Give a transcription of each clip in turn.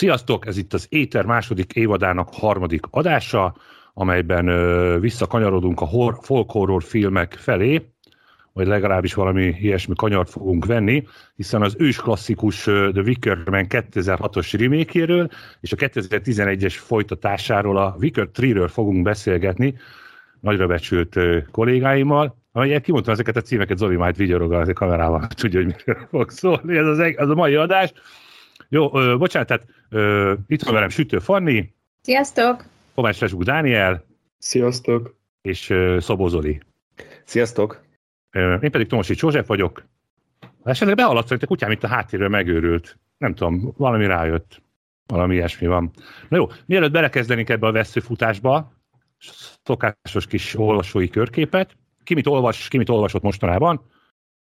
Sziasztok, ez itt az Éter második évadának harmadik adása, amelyben ö, visszakanyarodunk a hor, folk horror filmek felé, vagy legalábbis valami ilyesmi kanyart fogunk venni, hiszen az ős klasszikus The Wicker Man 2006-os remékéről és a 2011-es folytatásáról, a Wicker 3-ről fogunk beszélgetni, nagyra becsült kollégáimmal, amelyek kimondtam ezeket a címeket, Zoli majd vigyorog a kamerával, tudja, hogy miről fog szólni, ez az, az a mai adás. Jó, ö, bocsánat, tehát ö, itt van velem Sütő Fanni. Sziasztok! Kovács Lesbuk Dániel. Sziasztok! És ö, Szabó Zoli. Sziasztok! Ö, én pedig Tomosi József vagyok. Esetleg behaladt hogy a kutyám itt a háttérről megőrült. Nem tudom, valami rájött. Valami ilyesmi van. Na jó, mielőtt belekezdenénk ebbe a veszőfutásba, szokásos kis olvasói körképet. Ki mit olvas, ki mit olvasott mostanában?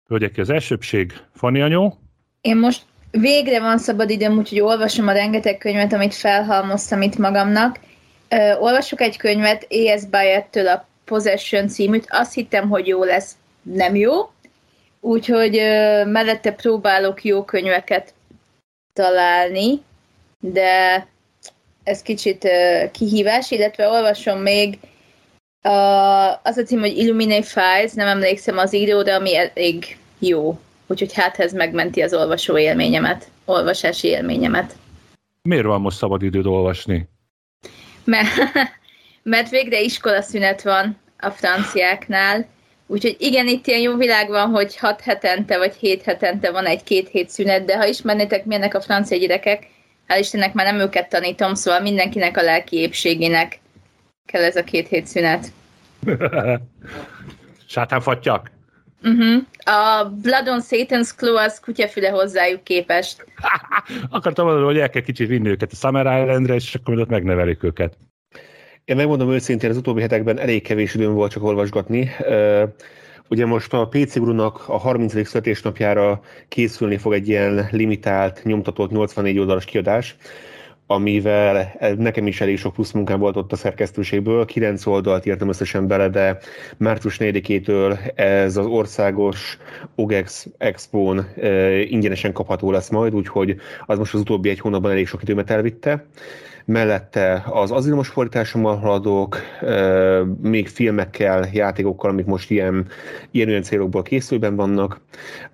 Hölgyek ki az elsőbség. Fanni anyó. Én most végre van szabad időm, úgyhogy olvasom a rengeteg könyvet, amit felhalmoztam itt magamnak. Ö, olvasok egy könyvet, E.S. Byatt-től a Possession címűt. Azt hittem, hogy jó lesz, nem jó. Úgyhogy ö, mellette próbálok jó könyveket találni, de ez kicsit ö, kihívás, illetve olvasom még a, az a cím, hogy Illuminate Files, nem emlékszem az íróra, ami elég jó. Úgyhogy hát ez megmenti az olvasó élményemet, olvasási élményemet. Miért van most szabad időd olvasni? Mert, mert végre iskolaszünet van a franciáknál, úgyhogy igen, itt ilyen jó világ van, hogy hat hetente vagy hét hetente van egy két hét szünet, de ha ismernétek milyenek a francia gyerekek, hál' Istennek már nem őket tanítom, szóval mindenkinek a lelki épségének kell ez a két hét szünet. Sátánfattyak? Uh-huh. A Blood on Satan's Claw az kutyafüle hozzájuk képest. Akartam mondani, hogy el kell kicsit vinni őket a Summer Islandre, és akkor ott megnevelik őket. Én megmondom őszintén, az utóbbi hetekben elég kevés időm volt csak olvasgatni. Ugye most a PC Guru-nak a 30. születésnapjára készülni fog egy ilyen limitált, nyomtatott 84 oldalas kiadás, amivel nekem is elég sok plusz munkám volt ott a szerkesztőségből. 9 oldalt írtam összesen bele, de március 4-től ez az országos OGEX Expo-n e, ingyenesen kapható lesz majd, úgyhogy az most az utóbbi egy hónapban elég sok időmet elvitte. Mellette az azilomos fordításommal haladok, e, még filmekkel, játékokkal, amik most ilyen, ilyen olyan célokból készülben vannak.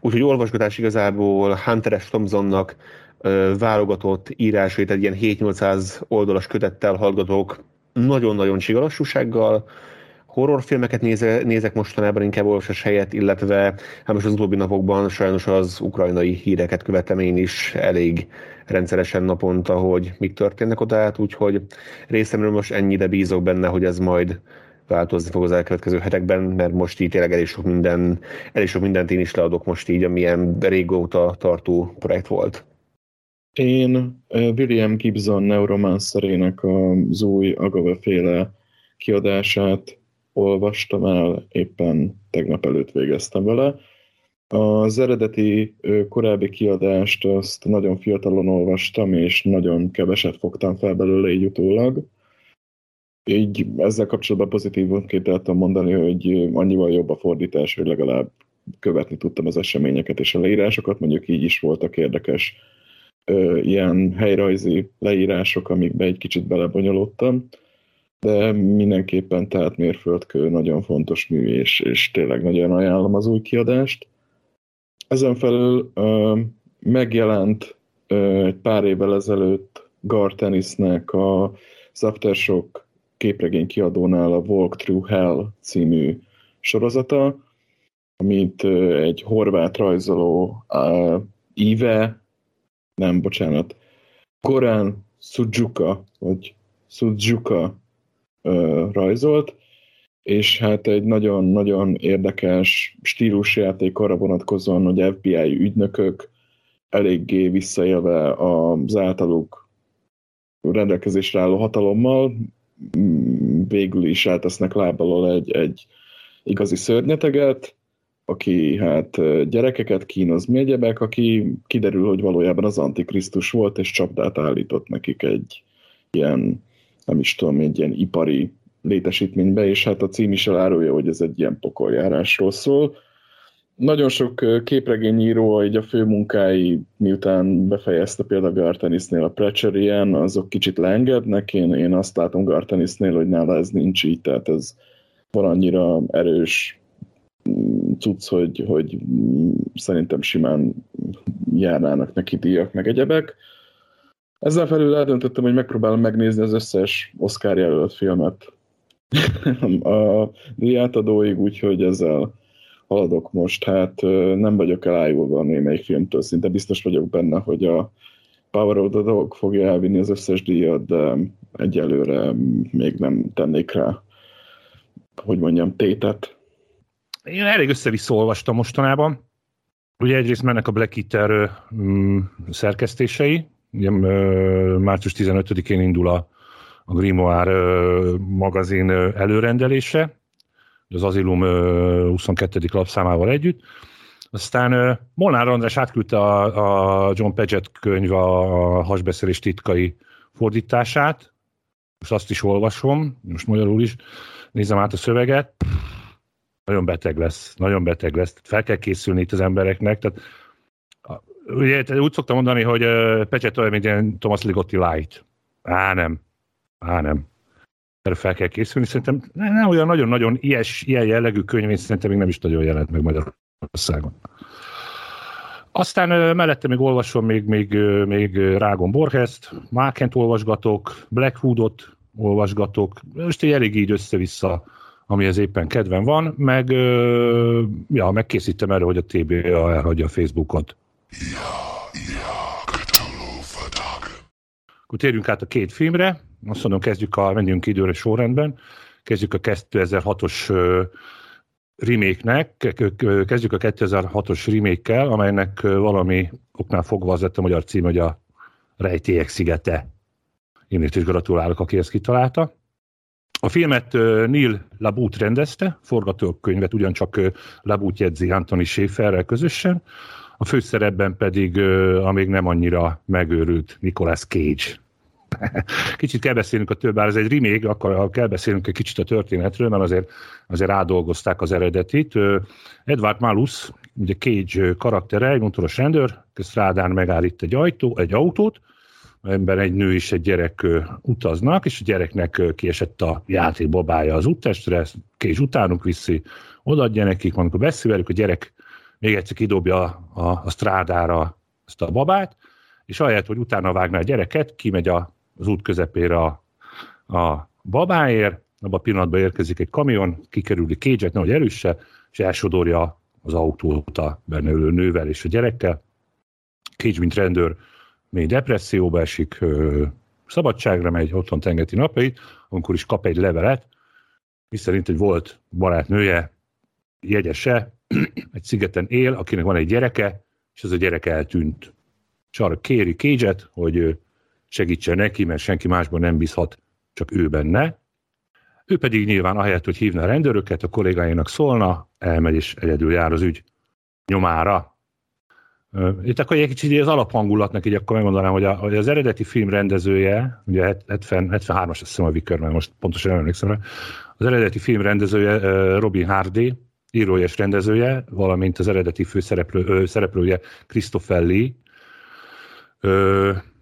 Úgyhogy olvasgatás igazából Hunter S. Thompsonnak válogatott írásait egy ilyen 7-800 oldalas kötettel hallgatok nagyon-nagyon csigalassúsággal, horrorfilmeket néze, nézek mostanában inkább olvasás helyett, illetve hát most az utóbbi napokban sajnos az ukrajnai híreket követem én is elég rendszeresen naponta, hogy mik történnek oda át, úgyhogy részemről most ennyire bízok benne, hogy ez majd változni fog az elkövetkező hetekben, mert most így tényleg elég sok, minden, elég sok mindent én is leadok most így, amilyen régóta tartó projekt volt. Én William Gibson neuromancerének az új Agave féle kiadását olvastam el, éppen tegnap előtt végeztem vele. Az eredeti korábbi kiadást azt nagyon fiatalon olvastam, és nagyon keveset fogtam fel belőle így utólag. Így ezzel kapcsolatban pozitívunként el mondani, hogy annyival jobb a fordítás, hogy legalább követni tudtam az eseményeket és a leírásokat, mondjuk így is voltak érdekes ö, ilyen helyrajzi leírások, amikbe egy kicsit belebonyolódtam, de mindenképpen tehát mérföldkő, nagyon fontos mű, és, és tényleg nagyon ajánlom az új kiadást. Ezen felül ö, megjelent ö, egy pár évvel ezelőtt Gartenisnek a Aftershock képregény kiadónál a Walk Through Hell című sorozata, amit egy horvát rajzoló uh, Ive nem, bocsánat, Korán Suzuka, vagy Suzuka ö, rajzolt, és hát egy nagyon-nagyon érdekes stílusjáték arra vonatkozóan, hogy FBI ügynökök eléggé visszaélve az általuk rendelkezésre álló hatalommal végül is eltesznek lábbal egy, egy igazi szörnyeteget, aki hát gyerekeket kínoz, mi egyebek, aki kiderül, hogy valójában az Antikrisztus volt, és csapdát állított nekik egy ilyen, nem is tudom, egy ilyen ipari létesítménybe, és hát a cím is elárulja, hogy ez egy ilyen pokoljárásról szól. nagyon sok képregényíró, így a főmunkái, miután befejezte például Gartenisnél a Precherien, azok kicsit leengednek. Én, én azt látom Gartenisnél, hogy nála ez nincs így, tehát ez van annyira erős cucc, hogy, hogy szerintem simán járnának neki díjak, meg egyebek. Ezzel felül eldöntöttem, hogy megpróbálom megnézni az összes Oscar jelölt filmet a díjátadóig, úgyhogy ezzel haladok most. Hát nem vagyok elájulva a némelyik filmtől, szinte biztos vagyok benne, hogy a Power of the Dog fogja elvinni az összes díjat, de egyelőre még nem tennék rá, hogy mondjam, tétet. Én elég össze-vissza olvastam mostanában. Ugye egyrészt mennek a Black Eater mm, szerkesztései, ugye március 15-én indul a, a Grimoire magazin előrendelése, az Azilum 22. lapszámával együtt. Aztán Molnár András átküldte a, a John Paget könyv a hasbeszélés titkai fordítását, most azt is olvasom, most magyarul is, nézem át a szöveget, nagyon beteg lesz, nagyon beteg lesz, fel kell készülni itt az embereknek, tehát ugye úgy szoktam mondani, hogy Pecset olyan, mint ilyen Thomas Ligotti light. Á, nem. Á, nem erre fel kell készülni. Szerintem nem olyan nagyon-nagyon ilyes, ilyen jellegű könyv, szerintem még nem is nagyon jelent meg Magyarországon. Aztán mellette még olvasom még, még, még Rágon Borges-t, Mákent olvasgatok, Blackwoodot olvasgatok, most egy elég így össze-vissza, amihez éppen kedvem van, meg, ja, megkészítem erre, hogy a TBA elhagyja a Facebookot. Ja. Akkor térjünk át a két filmre. Azt mondom, kezdjük a, menjünk időre sorrendben. Kezdjük a 2006-os remake-nek, kezdjük a 2006-os remake amelynek valami oknál fogva az lett a magyar cím, hogy a Rejtélyek szigete. Én is gratulálok, aki ezt kitalálta. A filmet Neil Labut rendezte, forgatókönyvet ugyancsak Labut jegyzi Anthony Schaeferrel közösen, a főszerepben pedig a még nem annyira megőrült Nicolas Cage kicsit kell beszélnünk a több, bár ez egy remake, akkor kell beszélnünk egy kicsit a történetről, mert azért, azért rádolgozták az eredetit. Edward Malus, ugye Cage karaktere, egy motoros rendőr, Strádán megállít egy, ajtó, egy autót, ember egy nő és egy gyerek utaznak, és a gyereknek kiesett a játék babája az úttestre, Cage utánuk viszi, odaadja nekik, amikor beszél velük, a gyerek még egyszer kidobja a, a strádára ezt a babát, és ahelyett, hogy utána vágná a gyereket, kimegy a az út közepére a, a babáért, abban a pillanatban érkezik egy kamion, kikerüli kégyet, nehogy erőse, és elsodorja az autót a benne ülő nővel és a gyerekkel. Cage, mint rendőr, mély depresszióba esik, szabadságra megy, otthon tengeti napjait, amikor is kap egy levelet, miszerint egy volt barátnője, jegyese, egy szigeten él, akinek van egy gyereke, és ez a gyerek eltűnt. És arra kéri cage hogy segítsen neki, mert senki másban nem bízhat, csak ő benne. Ő pedig nyilván ahelyett, hogy hívna a rendőröket, a kollégáinak szólna, elmegy és egyedül jár az ügy nyomára. Itt akkor egy kicsit az alaphangulatnak így akkor megmondanám, hogy, a, hogy az eredeti film rendezője, ugye 70, 73-as azt hiszem a Vicker, mert most pontosan nem emlékszem rá, az eredeti film rendezője Robin Hardy, írója és rendezője, valamint az eredeti főszereplő, szereplője Christopher Lee,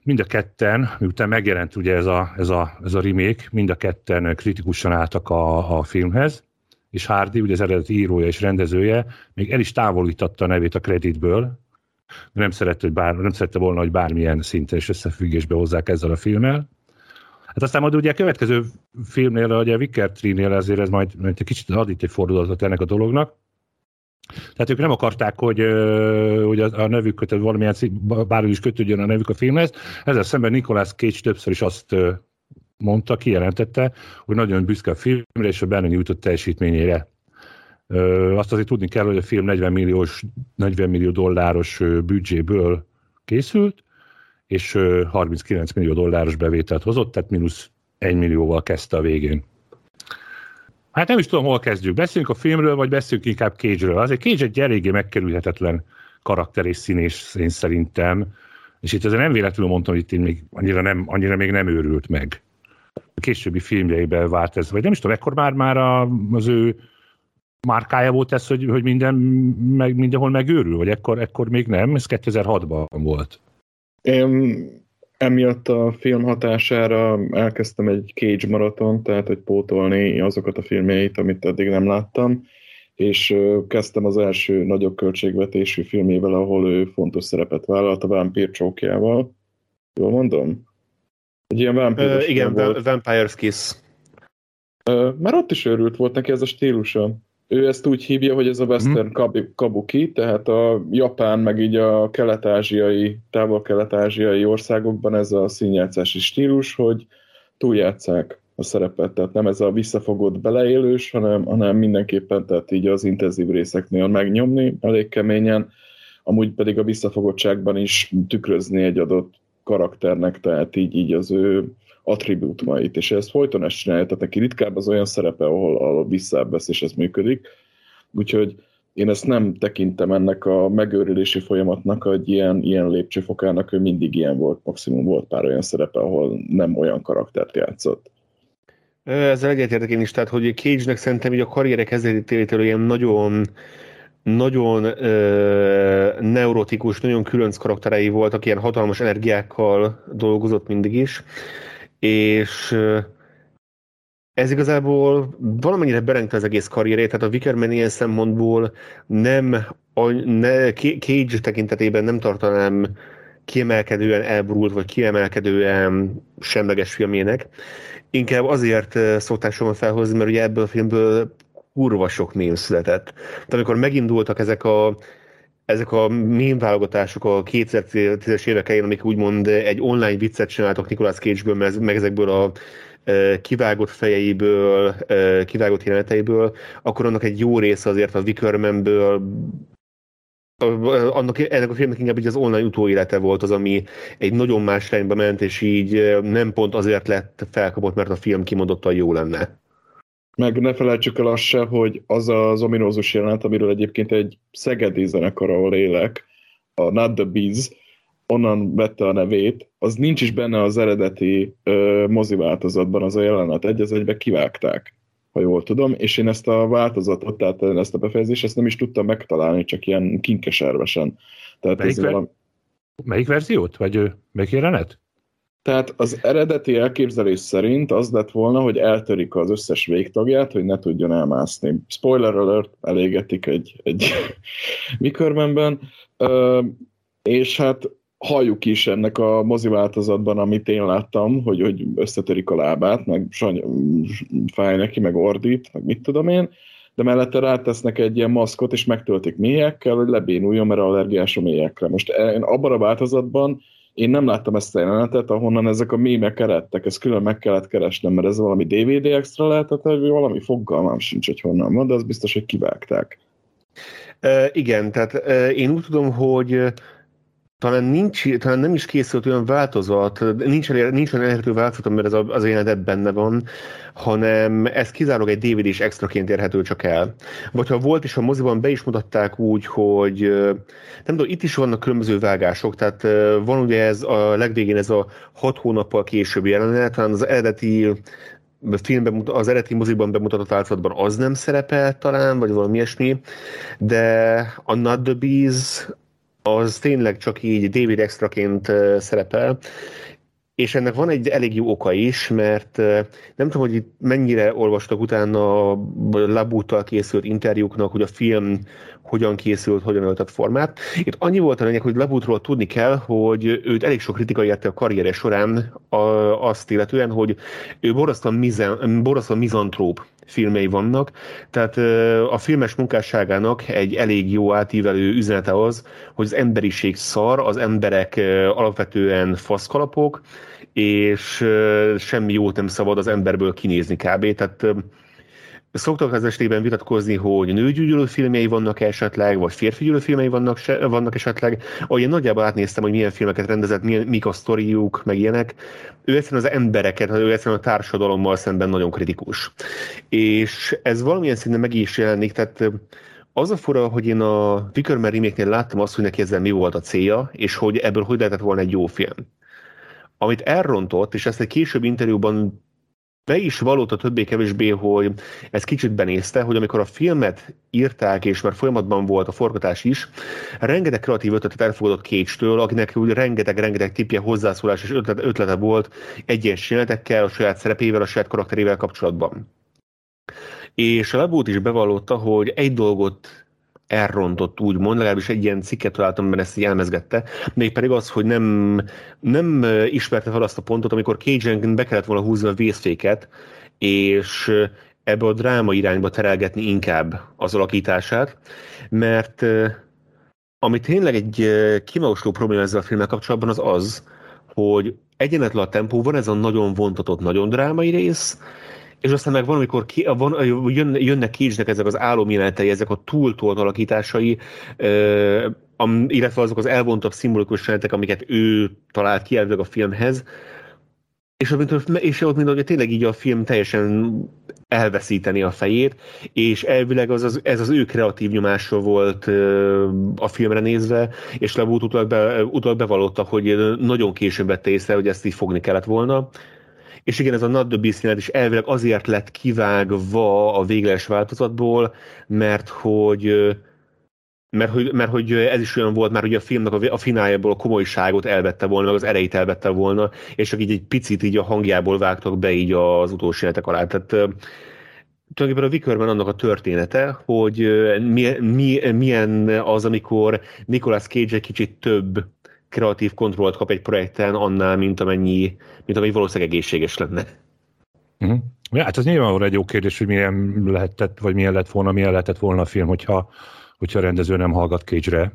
mind a ketten, miután megjelent ugye ez a, ez a, ez a remake, mind a ketten kritikusan álltak a, a filmhez, és Hardy, ugye az eredeti írója és rendezője, még el is távolította a nevét a kreditből, nem szerette, hogy bár, nem szerette volna, hogy bármilyen szinten és összefüggésbe hozzák ezzel a filmmel. Hát aztán majd ugye a következő filmnél, ugye a Wicker Tree-nél azért ez majd, majd egy kicsit ad itt egy fordulatot ennek a dolognak, tehát ők nem akarták, hogy, hogy a, a nevük, valamilyen bárhogy is kötődjön a nevük a filmhez. Ezzel szemben Nicolas Cage többször is azt mondta, kijelentette, hogy nagyon büszke a filmre és a benne nyújtott teljesítményére. Azt azért tudni kell, hogy a film 40 milliós, 40 millió dolláros büdzséből készült, és 39 millió dolláros bevételt hozott, tehát mínusz 1 millióval kezdte a végén. Hát nem is tudom, hol kezdjük. Beszéljünk a filmről, vagy beszéljünk inkább Cage-ről. Azért Cage egy eléggé megkerülhetetlen karakter és színés, én szerintem. És itt azért nem véletlenül mondtam, hogy itt még annyira, nem, annyira még nem őrült meg. A későbbi filmjeiben vált ez, vagy nem is tudom, ekkor már, már az ő márkája volt ez, hogy, hogy minden, meg, mindenhol megőrül, vagy ekkor, ekkor még nem? Ez 2006-ban volt. Én emiatt a film hatására elkezdtem egy Cage maraton, tehát hogy pótolni azokat a filmjeit, amit eddig nem láttam, és kezdtem az első nagyobb költségvetésű filmével, ahol ő fontos szerepet vállalt, a Vampire csókjával. Jól mondom? Egy ilyen Vampire Igen, volt. Vampire's Kiss. Mert ott is őrült volt neki ez a stílusa ő ezt úgy hívja, hogy ez a western hmm. kabuki, tehát a japán, meg így a kelet-ázsiai, távol-kelet-ázsiai országokban ez a színjátszási stílus, hogy túljátszák a szerepet, tehát nem ez a visszafogott beleélős, hanem, hanem mindenképpen tehát így az intenzív részeknél megnyomni elég keményen, amúgy pedig a visszafogottságban is tükrözni egy adott karakternek, tehát így, így az ő attribútumait, és ezt folyton ezt csinálja, tehát neki ritkább az olyan szerepe, ahol, ahol visszavesz, és ez működik. Úgyhogy én ezt nem tekintem ennek a megőrülési folyamatnak egy ilyen, ilyen lépcsőfokának, hogy mindig ilyen volt, maximum volt pár olyan szerepe, ahol nem olyan karaktert játszott. Ezzel egyetértek én is, tehát hogy Cage-nek szerintem így a karriere kezdetétől ilyen nagyon nagyon ö, neurotikus, nagyon különc karakterei voltak, ilyen hatalmas energiákkal dolgozott mindig is, és ez igazából valamennyire berengte az egész karrierét, tehát a Wickerman ilyen szempontból nem, a, ne, Cage tekintetében nem tartanám kiemelkedően elbrult, vagy kiemelkedően semleges filmjének. Inkább azért szokták sokan felhozni, mert ugye ebből a filmből kurva sok mém született. Tehát amikor megindultak ezek a ezek a mém válogatások a 2010-es évek elején, amik úgymond egy online viccet csináltak Nicolas Cage-ből, meg ezekből a kivágott fejeiből, kivágott jeleneteiből, akkor annak egy jó része azért a Wickermanből annak, ennek a filmnek inkább az online utóélete volt az, ami egy nagyon más irányba ment, és így nem pont azért lett felkapott, mert a film kimondottan jó lenne. Meg ne felejtsük el azt se, hogy az az ominózus jelenet, amiről egyébként egy szegedi zenekar, ahol élek, a Not the Bees, onnan vette a nevét, az nincs is benne az eredeti ö, mozi változatban az a jelenet, egy az egybe kivágták, ha jól tudom, és én ezt a változatot, tehát ezt a befejezést, ezt nem is tudtam megtalálni, csak ilyen kinkeservesen. Tehát melyik, ez ver- valami... melyik verziót? Vagy melyik jelenet? Tehát az eredeti elképzelés szerint az lett volna, hogy eltörik az összes végtagját, hogy ne tudjon elmászni. Spoiler alert, elégetik egy, egy mikörmenben, és hát halljuk is ennek a mozi változatban, amit én láttam, hogy, hogy összetörik a lábát, meg sany, fáj neki, meg ordít, meg mit tudom én, de mellette rátesznek egy ilyen maszkot, és megtöltik mélyekkel, hogy lebénuljon, mert allergiás a mélyekre. Most én abban a változatban én nem láttam ezt a jelenetet, ahonnan ezek a mémek eredtek, ezt külön meg kellett keresnem, mert ez valami DVD extra lehetett, vagy valami fogalmam sincs, hogy honnan van, de az biztos, hogy kivágták. Uh, igen, tehát uh, én úgy tudom, hogy talán, nincs, talán nem is készült olyan változat, nincs, nincs olyan elérhető változat, mert ez az jelenet benne van, hanem ez kizárólag egy DVD-s extraként érhető csak el. Vagy ha volt is a moziban, be is mutatták úgy, hogy nem tudom, itt is vannak különböző vágások, tehát van ugye ez a legvégén ez a hat hónappal később jelenet, talán az eredeti filmben, az eredeti moziban bemutatott változatban az nem szerepel talán, vagy valami ilyesmi, de a Not the Bees az tényleg csak így David extraként szerepel, és ennek van egy elég jó oka is, mert nem tudom, hogy mennyire olvastak utána a Labúttal készült interjúknak, hogy a film hogyan készült, hogyan öltött formát. Itt annyi volt a lényeg, hogy Labútról tudni kell, hogy őt elég sok kritika érte a karriere során azt illetően, hogy ő borzasztóan, mizen, borzasztóan mizantróp filmei vannak, tehát a filmes munkásságának egy elég jó átívelő üzenete az, hogy az emberiség szar, az emberek alapvetően faszkalapok, és semmi jót nem szabad az emberből kinézni kb. Tehát Szoktak az estében vitatkozni, hogy nőgyűlölő filmjei vannak esetleg, vagy férfigyűlő filmei vannak, se, vannak esetleg. Ahogy én nagyjából átnéztem, hogy milyen filmeket rendezett, milyen, mik a sztoriuk, meg ilyenek. Ő egyszerűen az embereket, ő egyszerűen a társadalommal szemben nagyon kritikus. És ez valamilyen szinten meg is jelenik, tehát az a fura, hogy én a Wickerman remake láttam azt, hogy neki ezzel mi volt a célja, és hogy ebből hogy lehetett volna egy jó film. Amit elrontott, és ezt egy később interjúban be is valóta többé-kevésbé, hogy ez kicsit benézte, hogy amikor a filmet írták, és már folyamatban volt a forgatás is, rengeteg kreatív ötletet elfogadott Cage-től, akinek úgy rengeteg-rengeteg tipje hozzászólás és ötlete, ötlete volt egyes jelenetekkel, a saját szerepével, a saját karakterével kapcsolatban. És a Lebút is bevallotta, hogy egy dolgot elrontott, úgymond, legalábbis egy ilyen cikket találtam, amiben ezt így elmezgette, mégpedig az, hogy nem, nem ismerte fel azt a pontot, amikor Cage be kellett volna húzni a vészféket, és ebbe a dráma irányba terelgetni inkább az alakítását, mert ami tényleg egy kimagasló probléma ezzel a filmmel kapcsolatban az az, hogy egyenletlen a tempó, van ez a nagyon vontatott, nagyon drámai rész, és aztán meg van, amikor ki, van, jön, jönnek cage ezek az álomjelenetei, ezek a túltolt alakításai, ö, am, illetve azok az elvontabb szimbolikus jelenetek, amiket ő talált ki a filmhez, és, és ott, mint hogy tényleg így a film teljesen elveszíteni a fejét, és elvileg az, az, ez az ő kreatív nyomása volt a filmre nézve, és Levút utólag, be, utólag bevallotta, hogy nagyon későn vette észre, hogy ezt így fogni kellett volna, és igen, ez a Not the Beast is elvileg azért lett kivágva a végleges változatból, mert hogy mert hogy, mert hogy ez is olyan volt már, hogy a filmnek a, a fináljából a komolyságot elvette volna, meg az erejét elvette volna, és csak így egy picit így a hangjából vágtak be így az utolsó jelentek alá. Tehát tulajdonképpen a Wickerman annak a története, hogy mi, mi, milyen az, amikor Nicolas Cage egy kicsit több kreatív kontrollt kap egy projekten annál, mint amennyi, mint amennyi valószínűleg egészséges lenne. Uh-huh. Ja, hát ez nyilvánvalóan egy jó kérdés, hogy milyen lehetett, vagy milyen lett volna, milyen lehetett volna a film, hogyha, hogyha a rendező nem hallgat Cage-re.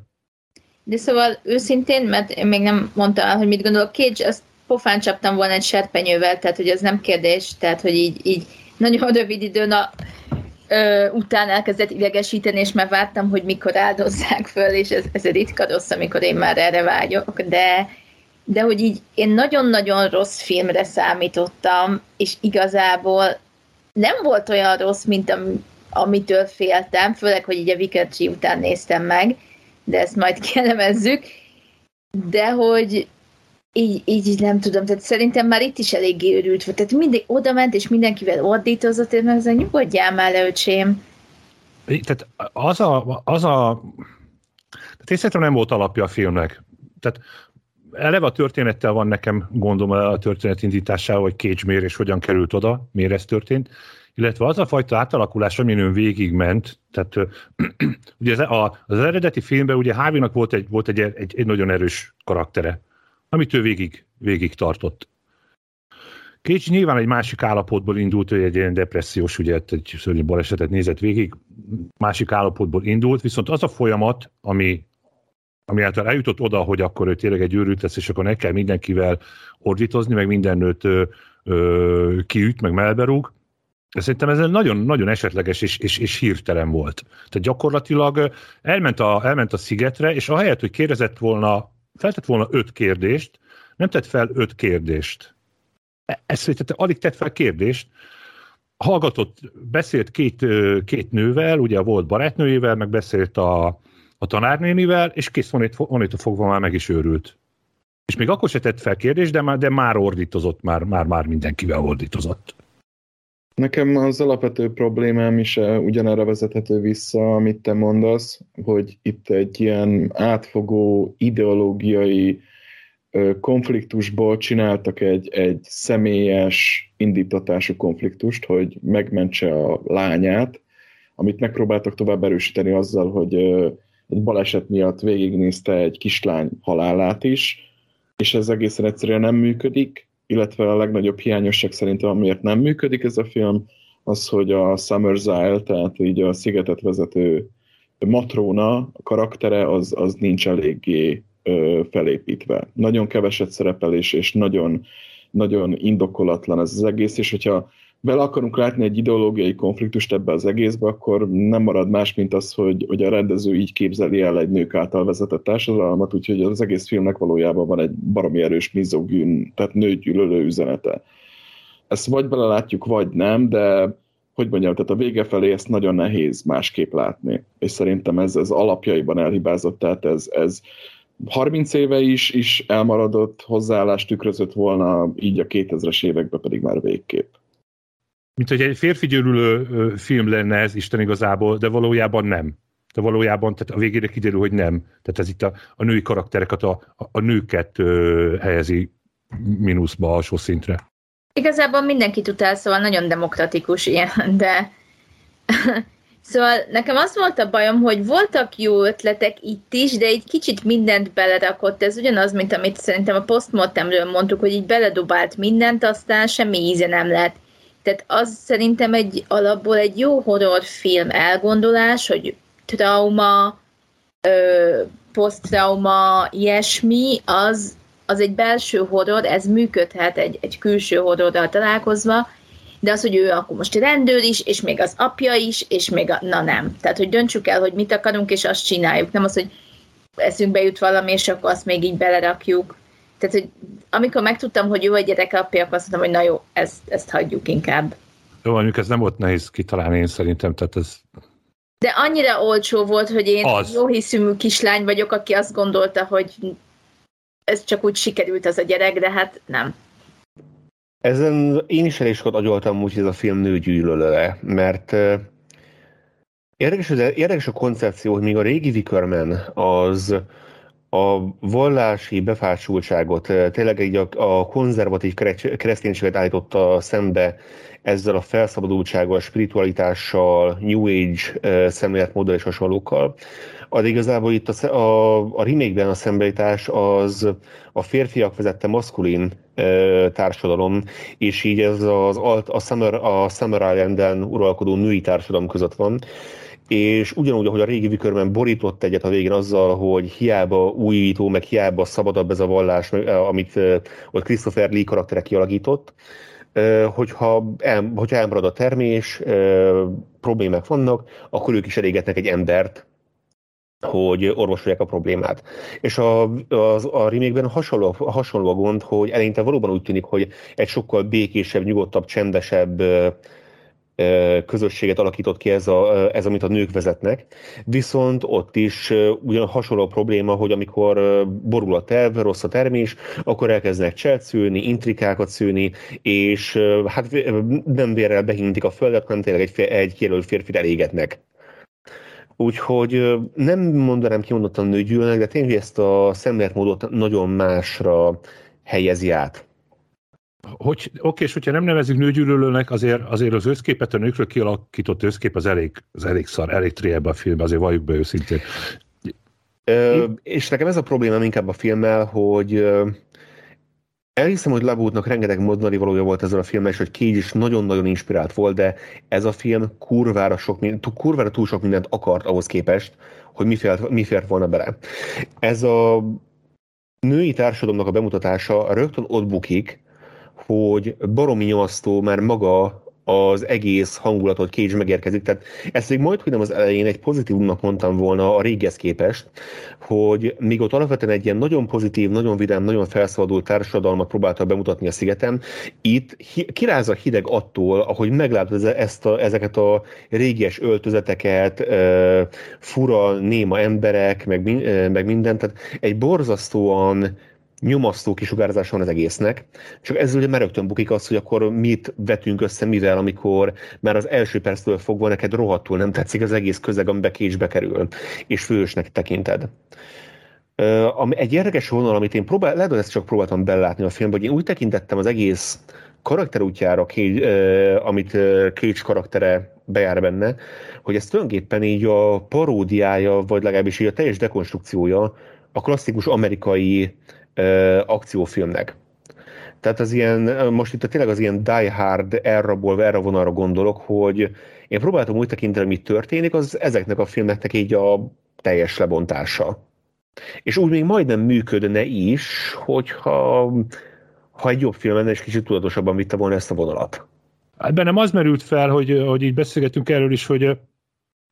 De szóval őszintén, mert én még nem mondtam el, hogy mit gondolok, Cage, azt pofán csaptam volna egy serpenyővel, tehát hogy ez nem kérdés, tehát hogy így, így nagyon rövid időn a ö, után elkezdett idegesíteni, és már vártam, hogy mikor áldozzák föl, és ez, ez ritka rossz, amikor én már erre vágyok, de, de hogy így én nagyon-nagyon rossz filmre számítottam, és igazából nem volt olyan rossz, mint am, amitől féltem, főleg, hogy így a Wicked után néztem meg, de ezt majd kielemezzük, de hogy így, így nem tudom, tehát szerintem már itt is eléggé őrült volt. Tehát mindig oda ment, és mindenkivel ordítozott, és meg azért nyugodjál már le, öcsém. Tehát az a, az a tehát én szerintem nem volt alapja a filmnek. Tehát eleve a történettel van nekem gondom a történet indításával, hogy Cage miért és hogyan került oda, miért ez történt, illetve az a fajta átalakulás, amin ön végigment, tehát ugye az, az eredeti filmben ugye Harvey-nak volt egy, volt egy, egy, egy nagyon erős karaktere, amit ő végig, végig tartott. Kécs nyilván egy másik állapotból indult, hogy egy ilyen depressziós, ugye egy szörnyű balesetet nézett végig, másik állapotból indult, viszont az a folyamat, ami, ami által eljutott oda, hogy akkor ő tényleg egy őrült lesz, és akkor ne kell mindenkivel ordítozni, meg mindennőt ö, ö, kiüt, meg melberúg, Szerintem ez nagyon, nagyon esetleges és, és, és hirtelen volt. Tehát gyakorlatilag elment a, elment a szigetre, és ahelyett, hogy kérdezett volna feltett volna öt kérdést, nem tett fel öt kérdést. E, ez tehát alig tett fel kérdést, hallgatott, beszélt két, két nővel, ugye volt barátnőjével, meg beszélt a, a tanárnénivel, és kész onnitól fogva már meg is őrült. És még akkor se tett fel kérdést, de már, de már ordítozott, már, már, már mindenkivel ordítozott. Nekem az alapvető problémám is eh, ugyanerre vezethető vissza, amit te mondasz, hogy itt egy ilyen átfogó ideológiai konfliktusból csináltak egy, egy személyes indítatású konfliktust, hogy megmentse a lányát, amit megpróbáltak tovább erősíteni azzal, hogy egy baleset miatt végignézte egy kislány halálát is, és ez egészen egyszerűen nem működik, illetve a legnagyobb hiányosság szerintem, amiért nem működik ez a film, az, hogy a Summer Zyle, tehát így a szigetet vezető matróna a karaktere, az, az nincs eléggé ö, felépítve. Nagyon keveset szerepelés, és nagyon, nagyon indokolatlan ez az egész, és hogyha bele akarunk látni egy ideológiai konfliktust ebbe az egészbe, akkor nem marad más, mint az, hogy, hogy a rendező így képzeli el egy nők által vezetett társadalmat, úgyhogy az egész filmnek valójában van egy baromi erős mizogűn, tehát nőgyűlölő üzenete. Ezt vagy belelátjuk, vagy nem, de hogy mondjam, tehát a vége felé ezt nagyon nehéz másképp látni. És szerintem ez, ez alapjaiban elhibázott, tehát ez, ez 30 éve is, is elmaradott hozzáállást tükrözött volna, így a 2000-es években pedig már végképp. Mint hogy egy férfi győrülő film lenne ez Isten igazából, de valójában nem. De valójában tehát a végére kiderül, hogy nem. Tehát ez itt a, a női karaktereket, a, a nőket ö, helyezi mínuszba, alsó szintre. Igazából mindenkit utál, szóval nagyon demokratikus ilyen, de Szóval nekem az volt a bajom, hogy voltak jó ötletek itt is, de egy kicsit mindent belerakott. Ez ugyanaz, mint amit szerintem a postmortemről mondtuk, hogy így beledobált mindent, aztán semmi íze nem lett. Tehát az szerintem egy alapból egy jó horrorfilm elgondolás, hogy trauma, ö, posztrauma, ilyesmi, az, az egy belső horror, ez működhet egy, egy külső horrorral találkozva, de az, hogy ő akkor most rendőr is, és még az apja is, és még a... Na nem. Tehát, hogy döntsük el, hogy mit akarunk, és azt csináljuk. Nem az, hogy eszünkbe jut valami, és akkor azt még így belerakjuk. Tehát, hogy amikor megtudtam, hogy jó a gyerek apja, akkor azt mondtam, hogy na jó, ezt, ezt hagyjuk inkább. Jó, mondjuk ez nem volt nehéz kitalálni, én szerintem, tehát ez... De annyira olcsó volt, hogy én az. jó hiszümű kislány vagyok, aki azt gondolta, hogy ez csak úgy sikerült az a gyerek, de hát nem. Ezen én is elég sokat agyoltam úgy, hogy ez a film nőgyűlölőre, mert érdekes, érdekes a koncepció, hogy még a régi Wickerman az a vallási befásultságot, tényleg így a, a konzervatív kereszténységet állította szembe ezzel a felszabadultsággal, spiritualitással, New Age szemléletmóddal és hasonlókkal. Az igazából itt a, a, a remake-ben a szembeállítás az a férfiak vezette maszkulin e, társadalom, és így ez az alt, a, Summer, a Summer Island-en uralkodó női társadalom között van, és ugyanúgy, ahogy a régi Vikörben borított egyet a végén azzal, hogy hiába újító, meg hiába szabadabb ez a vallás, amit ott Christopher Lee karaktere kialakított, hogyha, el, hogyha elmarad a termés, problémák vannak, akkor ők is elégetnek egy embert, hogy orvosolják a problémát. És a, a, a remake hasonló, hasonló a gond, hogy eleinte valóban úgy tűnik, hogy egy sokkal békésebb, nyugodtabb, csendesebb közösséget alakított ki ez, a, ez, amit a nők vezetnek. Viszont ott is ugyan hasonló probléma, hogy amikor borul a terv, rossz a termés, akkor elkezdenek cselt szülni, intrikákat szülni, és hát nem vérrel behintik a földet, hanem tényleg egy, egy kijelölt férfit elégetnek. Úgyhogy nem mondanám kimondottan nőgyűlnek, de tényleg ezt a szemléletmódot nagyon másra helyezi át. Hogy, oké, és hogyha nem nevezünk nőgyűlölőnek, azért, azért az összképet, a nőkről kialakított összkép az elég, az elég szar, elég triebb a film, azért valljuk be őszintén. Ö, és nekem ez a problémám inkább a filmmel, hogy Elhiszem, hogy Labútnak rengeteg mozdani valója volt ezzel a filmmel, és hogy Cage is nagyon-nagyon inspirált volt, de ez a film kurvára, sok, kurvára túl sok mindent akart ahhoz képest, hogy mi fért, mi fért volna bele. Ez a női társadalomnak a bemutatása rögtön ott bukik, hogy baromi nyomasztó már maga az egész hangulatot Cage megérkezik. Tehát ezt még majd, hogy nem az elején egy pozitívnak mondtam volna a régihez képest, hogy míg ott alapvetően egy ilyen nagyon pozitív, nagyon vidám, nagyon felszabadult társadalmat próbálta bemutatni a szigetem, itt kiráz a hideg attól, ahogy meglátod ezt a, ezeket a régies öltözeteket, fura, néma emberek, meg, meg mindent, tehát egy borzasztóan nyomasztó kisugárzás van az egésznek, csak ezzel ugye már rögtön bukik az, hogy akkor mit vetünk össze mivel, amikor már az első perctől fogva neked rohadtul nem tetszik az egész közeg, amibe késbe kerül, és fősnek tekinted. Uh, egy érdekes vonal, amit én próbál, lehet, hogy ezt csak próbáltam belátni a filmben, hogy én úgy tekintettem az egész karakterútjára, amit Cage karaktere bejár benne, hogy ez tulajdonképpen így a paródiája, vagy legalábbis így a teljes dekonstrukciója a klasszikus amerikai akciófilmnek. Tehát az ilyen, most itt tényleg az ilyen Die Hard elrabolva, erre vonalra gondolok, hogy én próbáltam úgy tekinteni, mi történik, az ezeknek a filmeknek így a teljes lebontása. És úgy még majdnem működne is, hogyha ha egy jobb film lenne, és kicsit tudatosabban vitte volna ezt a vonalat. Hát bennem az merült fel, hogy, hogy így beszélgetünk erről is, hogy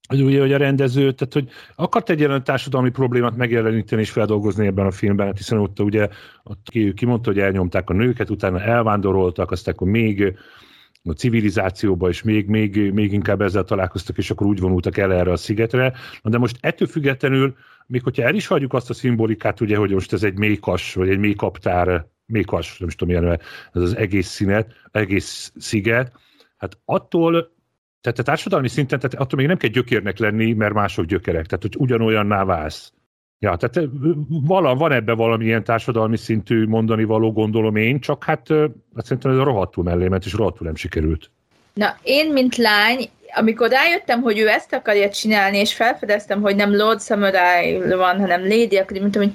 hogy ugye, hogy a rendező, tehát hogy akart egy ilyen társadalmi problémát megjeleníteni és feldolgozni ebben a filmben, hát hiszen ott ugye ott ki, kimondta, hogy elnyomták a nőket, utána elvándoroltak, aztán akkor még a civilizációba, és még, még, még inkább ezzel találkoztak, és akkor úgy vonultak el erre a szigetre. Na de most ettől függetlenül, még hogyha el is hagyjuk azt a szimbolikát, ugye, hogy most ez egy mékas, vagy egy mékaptár, mékas, nem is tudom, milyen ez az egész színet, egész sziget, Hát attól, tehát a társadalmi szinten, tehát attól még nem kell gyökérnek lenni, mert mások gyökerek, tehát hogy ugyanolyanná válsz. Ja, tehát vala, van ebben valamilyen társadalmi szintű mondani való, gondolom én, csak hát, hát szerintem ez a rohadtul mellé ment, és rohadtul nem sikerült. Na, én, mint lány, amikor rájöttem, hogy ő ezt akarja csinálni, és felfedeztem, hogy nem Lord Samurai van, hanem Lady, akkor mondtam, hogy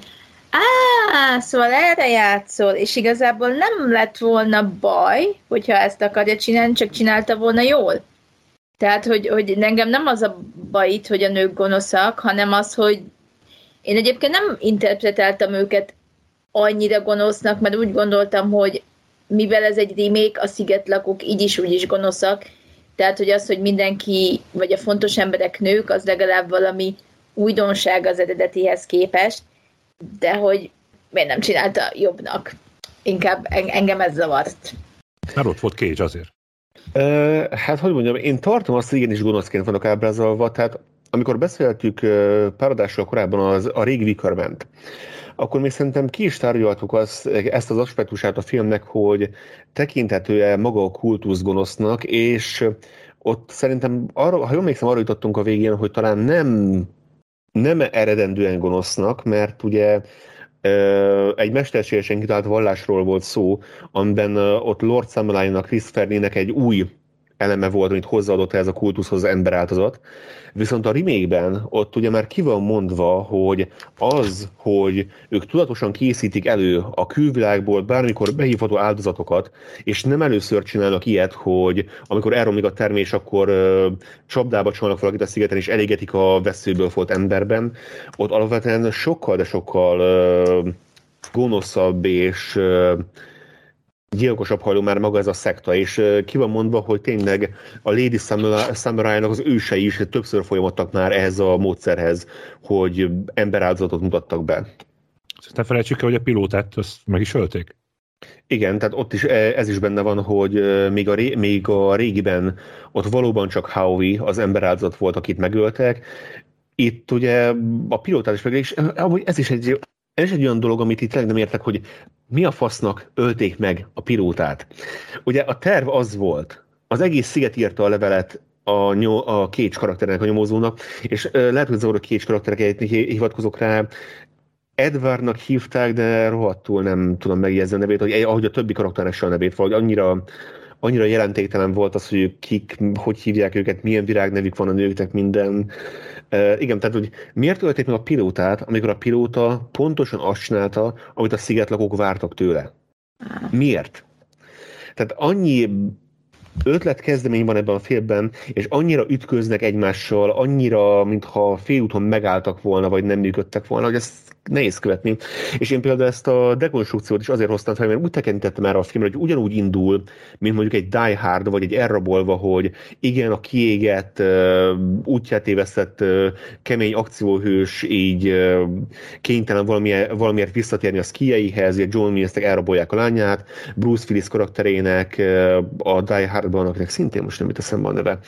Á, szóval erre játszol, és igazából nem lett volna baj, hogyha ezt akarja csinálni, csak csinálta volna jól. Tehát, hogy, hogy engem nem az a baj itt, hogy a nők gonoszak, hanem az, hogy én egyébként nem interpretáltam őket annyira gonosznak, mert úgy gondoltam, hogy mivel ez egy remake, a szigetlakók így is úgy is gonoszak, tehát, hogy az, hogy mindenki, vagy a fontos emberek nők, az legalább valami újdonság az eredetihez képest, de hogy miért nem csinálta jobbnak. Inkább engem ez zavart. Mert ott volt Cage azért. Hát, hogy mondjam, én tartom azt, hogy igenis gonoszként vannak ábrázolva, tehát amikor beszéltük pár adással korábban az, a régi Wickerment, akkor még szerintem ki is tárgyaltuk az, ezt az aspektusát a filmnek, hogy tekintetője maga a kultusz gonosznak, és ott szerintem, arra, ha jól emlékszem, arra jutottunk a végén, hogy talán nem, nem eredendően gonosznak, mert ugye egy mesterségesen kitalált vallásról volt szó, amiben ott Lord Samurai-nak, Chris Fernének egy új eleme volt, amit hozzáadott ez a kultuszhoz az emberáltozat. Viszont a remake ott ugye már ki van mondva, hogy az, hogy ők tudatosan készítik elő a külvilágból bármikor behívható áldozatokat, és nem először csinálnak ilyet, hogy amikor elromlik a termés, akkor csapdába csalnak valakit a szigeten, és elégetik a veszőből volt emberben, ott alapvetően sokkal, de sokkal ö, gonoszabb és ö, gyilkosabb hajló már maga ez a szekta, és ki van mondva, hogy tényleg a Lady Samurai-nak az ősei is többször folyamodtak már ehhez a módszerhez, hogy emberáldozatot mutattak be. Ne felejtsük el, hogy a pilótát azt meg is ölték. Igen, tehát ott is ez is benne van, hogy még a, ré, még a régiben ott valóban csak Howie az emberáldozat volt, akit megöltek. Itt ugye a pilótát is meg, és ez is egy ez egy olyan dolog, amit itt nem értek, hogy mi a fasznak ölték meg a pilótát. Ugye a terv az volt, az egész sziget írta a levelet a, nyom, a Cage karakternek, a nyomozónak, és lehet, hogy zavar a Cage karaktereket hivatkozok rá, Edwardnak hívták, de rohadtul nem tudom megjegyezni a nevét, hogy ahogy a többi karakternek a nevét, vagy annyira annyira jelentéktelen volt az, hogy kik, hogy hívják őket, milyen virágnevük van a nőknek, minden. Uh, igen, tehát hogy miért ölték meg a pilótát, amikor a pilóta pontosan azt csinálta, amit a szigetlakók vártak tőle? Miért? Tehát annyi ötletkezdemény van ebben a filmben, és annyira ütköznek egymással, annyira, mintha félúton megálltak volna, vagy nem működtek volna, hogy ezt nehéz követni. És én például ezt a dekonstrukciót is azért hoztam fel, mert úgy tekintettem erre a filmre, hogy ugyanúgy indul, mint mondjuk egy Die Hard, vagy egy elrabolva, hogy igen, a kiégett, útját évesztett kemény akcióhős így kénytelen valamiért, valamiért visszatérni a szkijeihez, John Millsnek elrabolják a lányát, Bruce Willis karakterének a Die Hardban, akinek szintén most nem jut eszembe a neve,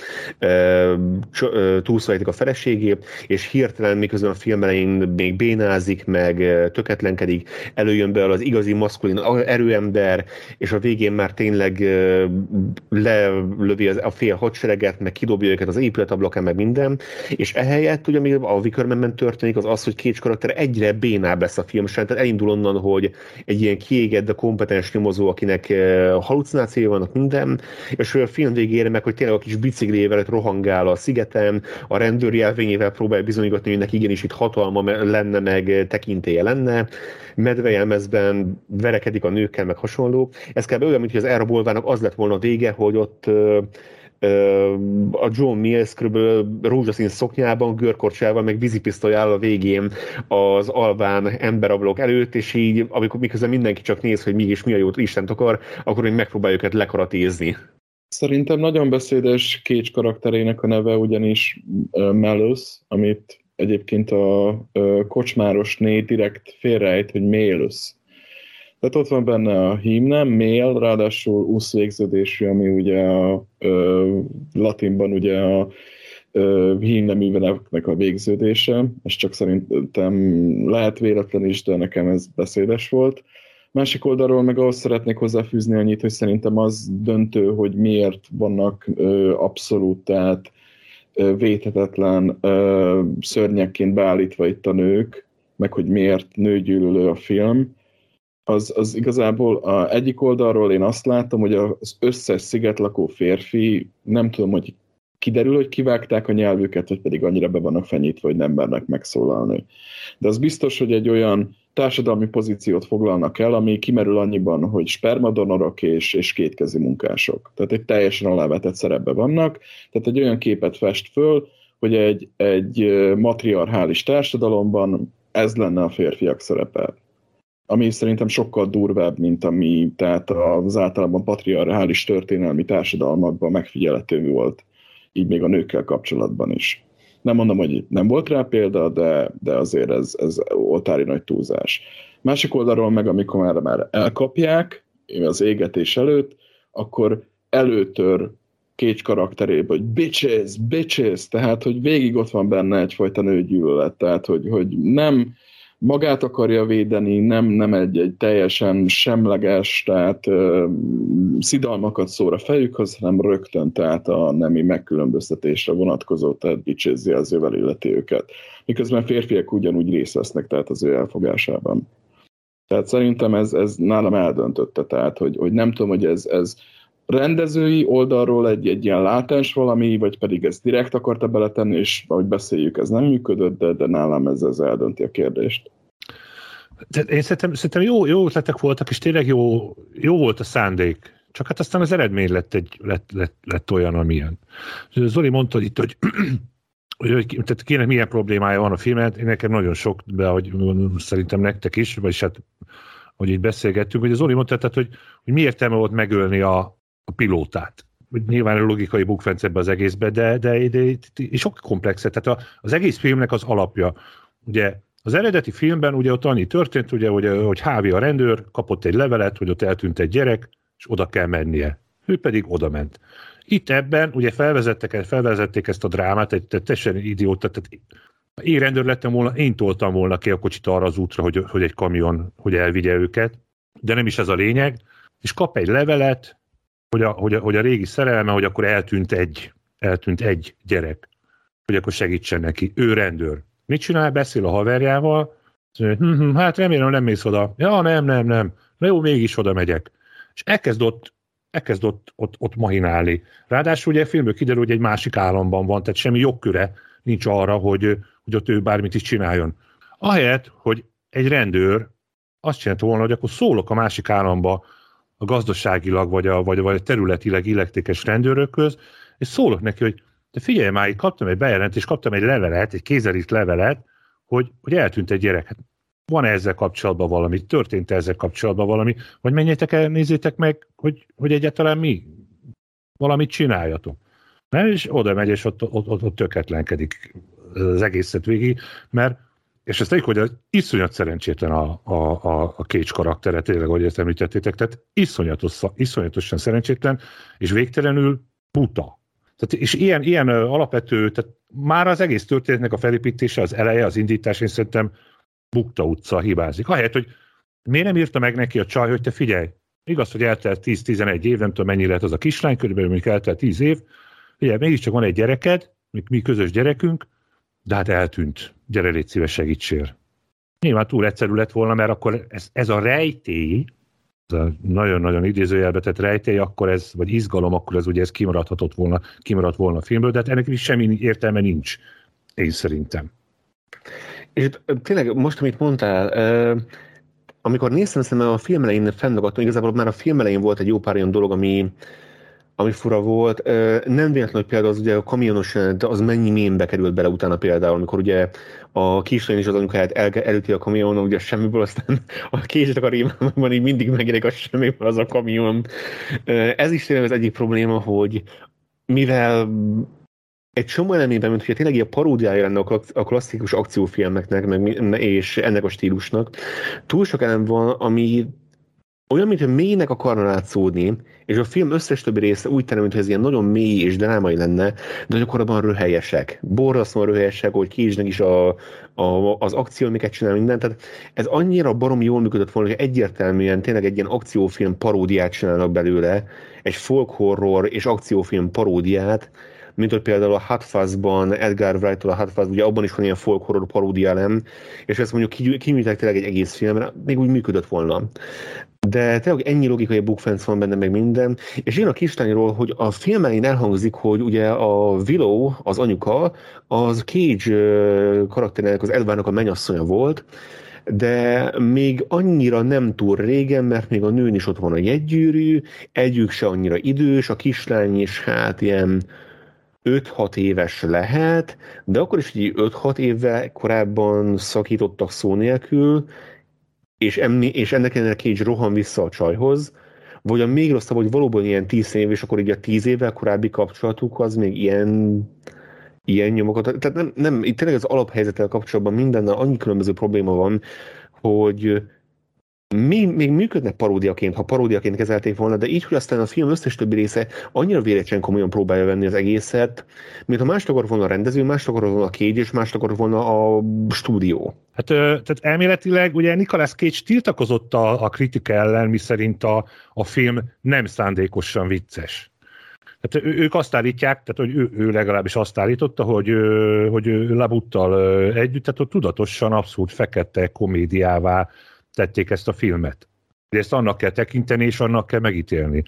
túlszólítik a feleségét, és hirtelen miközben a film elején még bénázik, meg töketlenkedik, előjön be az igazi maszkulin erőember, és a végén már tényleg lelövi a fél hadsereget, meg kidobja őket az épületablakán, meg minden, és ehelyett, ugye, ami a Wickermanben történik, az az, hogy két karakter egyre bénább lesz a film tehát elindul onnan, hogy egy ilyen kiégett, de kompetens nyomozó, akinek halucinációja vannak minden, és a film végére meg, hogy tényleg a kis biciklével rohangál a szigeten, a rendőri jelvényével próbálja bizonygatni, hogy neki igenis itt hatalma lenne, meg tekintélye lenne, medvejelmezben verekedik a nőkkel, meg hasonló. Ez kell olyan, mint hogy az elrabolvának az lett volna a vége, hogy ott a John Mills kb. rózsaszín szoknyában, görkorcsával, meg vízipisztolyával a végén az albán emberablók előtt, és így, amikor miközben mindenki csak néz, hogy mi is mi a jót Isten akar, akkor még megpróbáljuk őket lekaratézni. Szerintem nagyon beszédes Kécs karakterének a neve ugyanis Melus, amit egyébként a kocsmárosné direkt félrejt, hogy Mélus. Tehát ott van benne a hímnem, mél, ráadásul usz végződésű, ami ugye a ö, latinban ugye a hímneműveneknek a végződése, és csak szerintem lehet véletlen is, de nekem ez beszédes volt. Másik oldalról meg ahhoz szeretnék hozzáfűzni annyit, hogy szerintem az döntő, hogy miért vannak ö, abszolút, tehát ö, szörnyekként beállítva itt a nők, meg hogy miért nőgyűlölő a film, az, az igazából a egyik oldalról én azt látom, hogy az összes szigetlakó férfi, nem tudom, hogy kiderül, hogy kivágták a nyelvüket, vagy pedig annyira be vannak fenyítve, hogy nem mernek megszólalni. De az biztos, hogy egy olyan társadalmi pozíciót foglalnak el, ami kimerül annyiban, hogy spermadonorok és, és kétkezi munkások. Tehát egy teljesen alávetett szerepbe vannak. Tehát egy olyan képet fest föl, hogy egy, egy matriarchális társadalomban ez lenne a férfiak szerepe. Ami szerintem sokkal durvább, mint ami tehát az általában patriarchális történelmi társadalmakban megfigyelhető volt, így még a nőkkel kapcsolatban is. Nem mondom, hogy nem volt rá példa, de, de azért ez, ez oltári nagy túlzás. Másik oldalról meg, amikor már, már elkapják az égetés előtt, akkor előtör két karakterébe, hogy bitches, bitches, tehát, hogy végig ott van benne egyfajta nőgyűlölet, tehát, hogy, hogy nem, magát akarja védeni, nem, nem egy, egy teljesen semleges, tehát ö, szidalmakat szóra fejükhöz, hanem rögtön tehát a nemi megkülönböztetésre vonatkozó, tehát bicsézi az ővel illeti őket. Miközben férfiak ugyanúgy részt vesznek tehát az ő elfogásában. Tehát szerintem ez, ez nálam eldöntötte, tehát hogy, hogy nem tudom, hogy ez, ez rendezői oldalról egy, egy ilyen látás valami, vagy pedig ezt direkt akarta beletenni, és ahogy beszéljük, ez nem működött, de, de nálam ez, ez eldönti a kérdést. De én szerintem, szerintem jó, jó ötletek voltak, és tényleg jó, jó volt a szándék. Csak hát aztán az eredmény lett, egy, lett, lett, lett olyan, amilyen. Zoli mondta itt, hogy hogy, tehát kinek milyen problémája van a filmet, én nekem nagyon sok, de hogy szerintem nektek is, vagyis hát, hogy így beszélgettünk, hogy az Zoli mondta, tehát, hogy, hogy mi értelme volt megölni a, a pilótát. Nyilván a logikai bukfenc ebbe az egészbe, de, de, de, de sok komplexet. Tehát az egész filmnek az alapja. Ugye az eredeti filmben ugye ott annyi történt, ugye, hogy, hogy Hávi a rendőr kapott egy levelet, hogy ott eltűnt egy gyerek, és oda kell mennie. Ő pedig oda ment. Itt ebben ugye felvezettek, felvezették ezt a drámát, egy teljesen idióta, tehát én rendőr lettem volna, én toltam volna ki a kocsit arra az útra, hogy, hogy egy kamion, hogy elvigye őket, de nem is ez a lényeg, és kap egy levelet, hogy a, hogy a, hogy a régi szerelme, hogy akkor eltűnt egy, eltűnt egy gyerek, hogy akkor segítsen neki. Ő rendőr. Mit csinál? Beszél a haverjával, hm, hm, hát remélem nem mész oda. Ja, nem, nem, nem. Na jó, mégis oda megyek. És elkezd ott, elkezd ott, ott, ott mahinálni. Ráadásul ugye a filmből kiderül, hogy egy másik államban van, tehát semmi jogköre nincs arra, hogy, hogy ott ő bármit is csináljon. Ahelyett, hogy egy rendőr azt csinálta volna, hogy akkor szólok a másik államba a gazdaságilag vagy a, vagy, vagy a területileg illetékes rendőrökhöz, és szólok neki, hogy de figyelj már, itt kaptam egy bejelentést, kaptam egy levelet, egy kézelit levelet, hogy, hogy eltűnt egy gyerek. Hát van ezzel kapcsolatban valami, történt ezzel kapcsolatban valami, vagy menjetek el, nézzétek meg, hogy, hogy egyáltalán mi valamit csináljatok. Na, és oda megy, és ott, ott, ott, ott töketlenkedik az egészet végig, mert és ezt egy, hogy az iszonyat szerencsétlen a, a, a, a Cage karaktere, tényleg, ahogy ezt említettétek, tehát iszonyatos, iszonyatosan szerencsétlen, és végtelenül buta. Tehát, és ilyen, ilyen alapvető, tehát már az egész történetnek a felépítése, az eleje, az indítás, én szerintem bukta utca hibázik. Ahelyett, hogy miért nem írta meg neki a csaj, hogy te figyelj, igaz, hogy eltelt 10-11 év, nem tudom mennyi lehet az a kislány, körülbelül még eltelt 10 év, ugye mégiscsak van egy gyereked, mi, mi közös gyerekünk, de hát eltűnt, gyere légy szíves, segítsél. Nyilván túl egyszerű lett volna, mert akkor ez, ez a rejtély, ez a nagyon-nagyon idézőjelbe tett rejtély, akkor ez, vagy izgalom, akkor ez ugye ez kimaradhatott volna, kimaradt volna a filmből, de hát ennek is semmi értelme nincs, én szerintem. És tényleg most, amit mondtál, amikor néztem, szerintem a film elején fennagadtam, igazából már a film elején volt egy jó pár olyan dolog, ami, ami fura volt. Nem véletlen, hogy például az ugye a kamionos, de az mennyi mémbe került bele utána például, amikor ugye a kislány is az anyukáját el, elüti a kamion, ugye semmiből, aztán a későt akar imádni, így mindig megjelenik a semmiből az a kamion. Ez is tényleg az egyik probléma, hogy mivel egy csomó elemében, mint hogy tényleg a paródiája lenne a klasszikus akciófilmeknek, meg, és ennek a stílusnak, túl sok elem van, ami olyan, mintha mélynek akarna látszódni, és a film összes többi része úgy tenne, mintha ez ilyen nagyon mély és drámai lenne, de gyakorlatban röhelyesek. Borzasztóan röhelyesek, hogy Cage-nek is a, a, az akció, amiket csinál minden. Tehát ez annyira barom jól működött volna, hogy egyértelműen tényleg egy ilyen akciófilm paródiát csinálnak belőle, egy folk horror és akciófilm paródiát, mint hogy például a Hot Fuzz-ban, Edgar Wright-tól a Hot Fuzz, ugye abban is van ilyen folk horror paródia nem, és ezt mondjuk kiműtek tényleg egy egész filmre, még úgy működött volna. De tényleg ennyi logikai bukfenc van benne, meg minden. És én a kislányról, hogy a film elején elhangzik, hogy ugye a Willow, az anyuka, az Cage karakterének, az Edvárnak a mennyasszonya volt, de még annyira nem túl régen, mert még a nőn is ott van a jegygyűrű, együk se annyira idős, a kislány is hát ilyen 5-6 éves lehet, de akkor is így 5-6 évvel korábban szakítottak szó nélkül, és, emni, és ennek ellenére Cage rohan vissza a csajhoz, vagy a még rosszabb, hogy valóban ilyen 10 év, és akkor így a 10 évvel korábbi kapcsolatuk az még ilyen ilyen nyomokat. Tehát nem, nem itt tényleg az alaphelyzettel kapcsolatban mindennel annyi különböző probléma van, hogy még, még működnek paródiaként, ha paródiaként kezelték volna, de így, hogy aztán a film összes többi része annyira véletlen komolyan próbálja venni az egészet, mint ha mást akar volna a rendező, mást akar volna a Cage, és mást akar volna a stúdió. Hát tehát elméletileg ugye Nicolas Cage tiltakozott a, a kritika ellen, miszerint a, a film nem szándékosan vicces. Tehát ők azt állítják, tehát hogy ő, ő legalábbis azt állította, hogy, hogy Labuttal együtt, tehát ott tudatosan abszolút fekete komédiává tették ezt a filmet. Ezt annak kell tekinteni, és annak kell megítélni.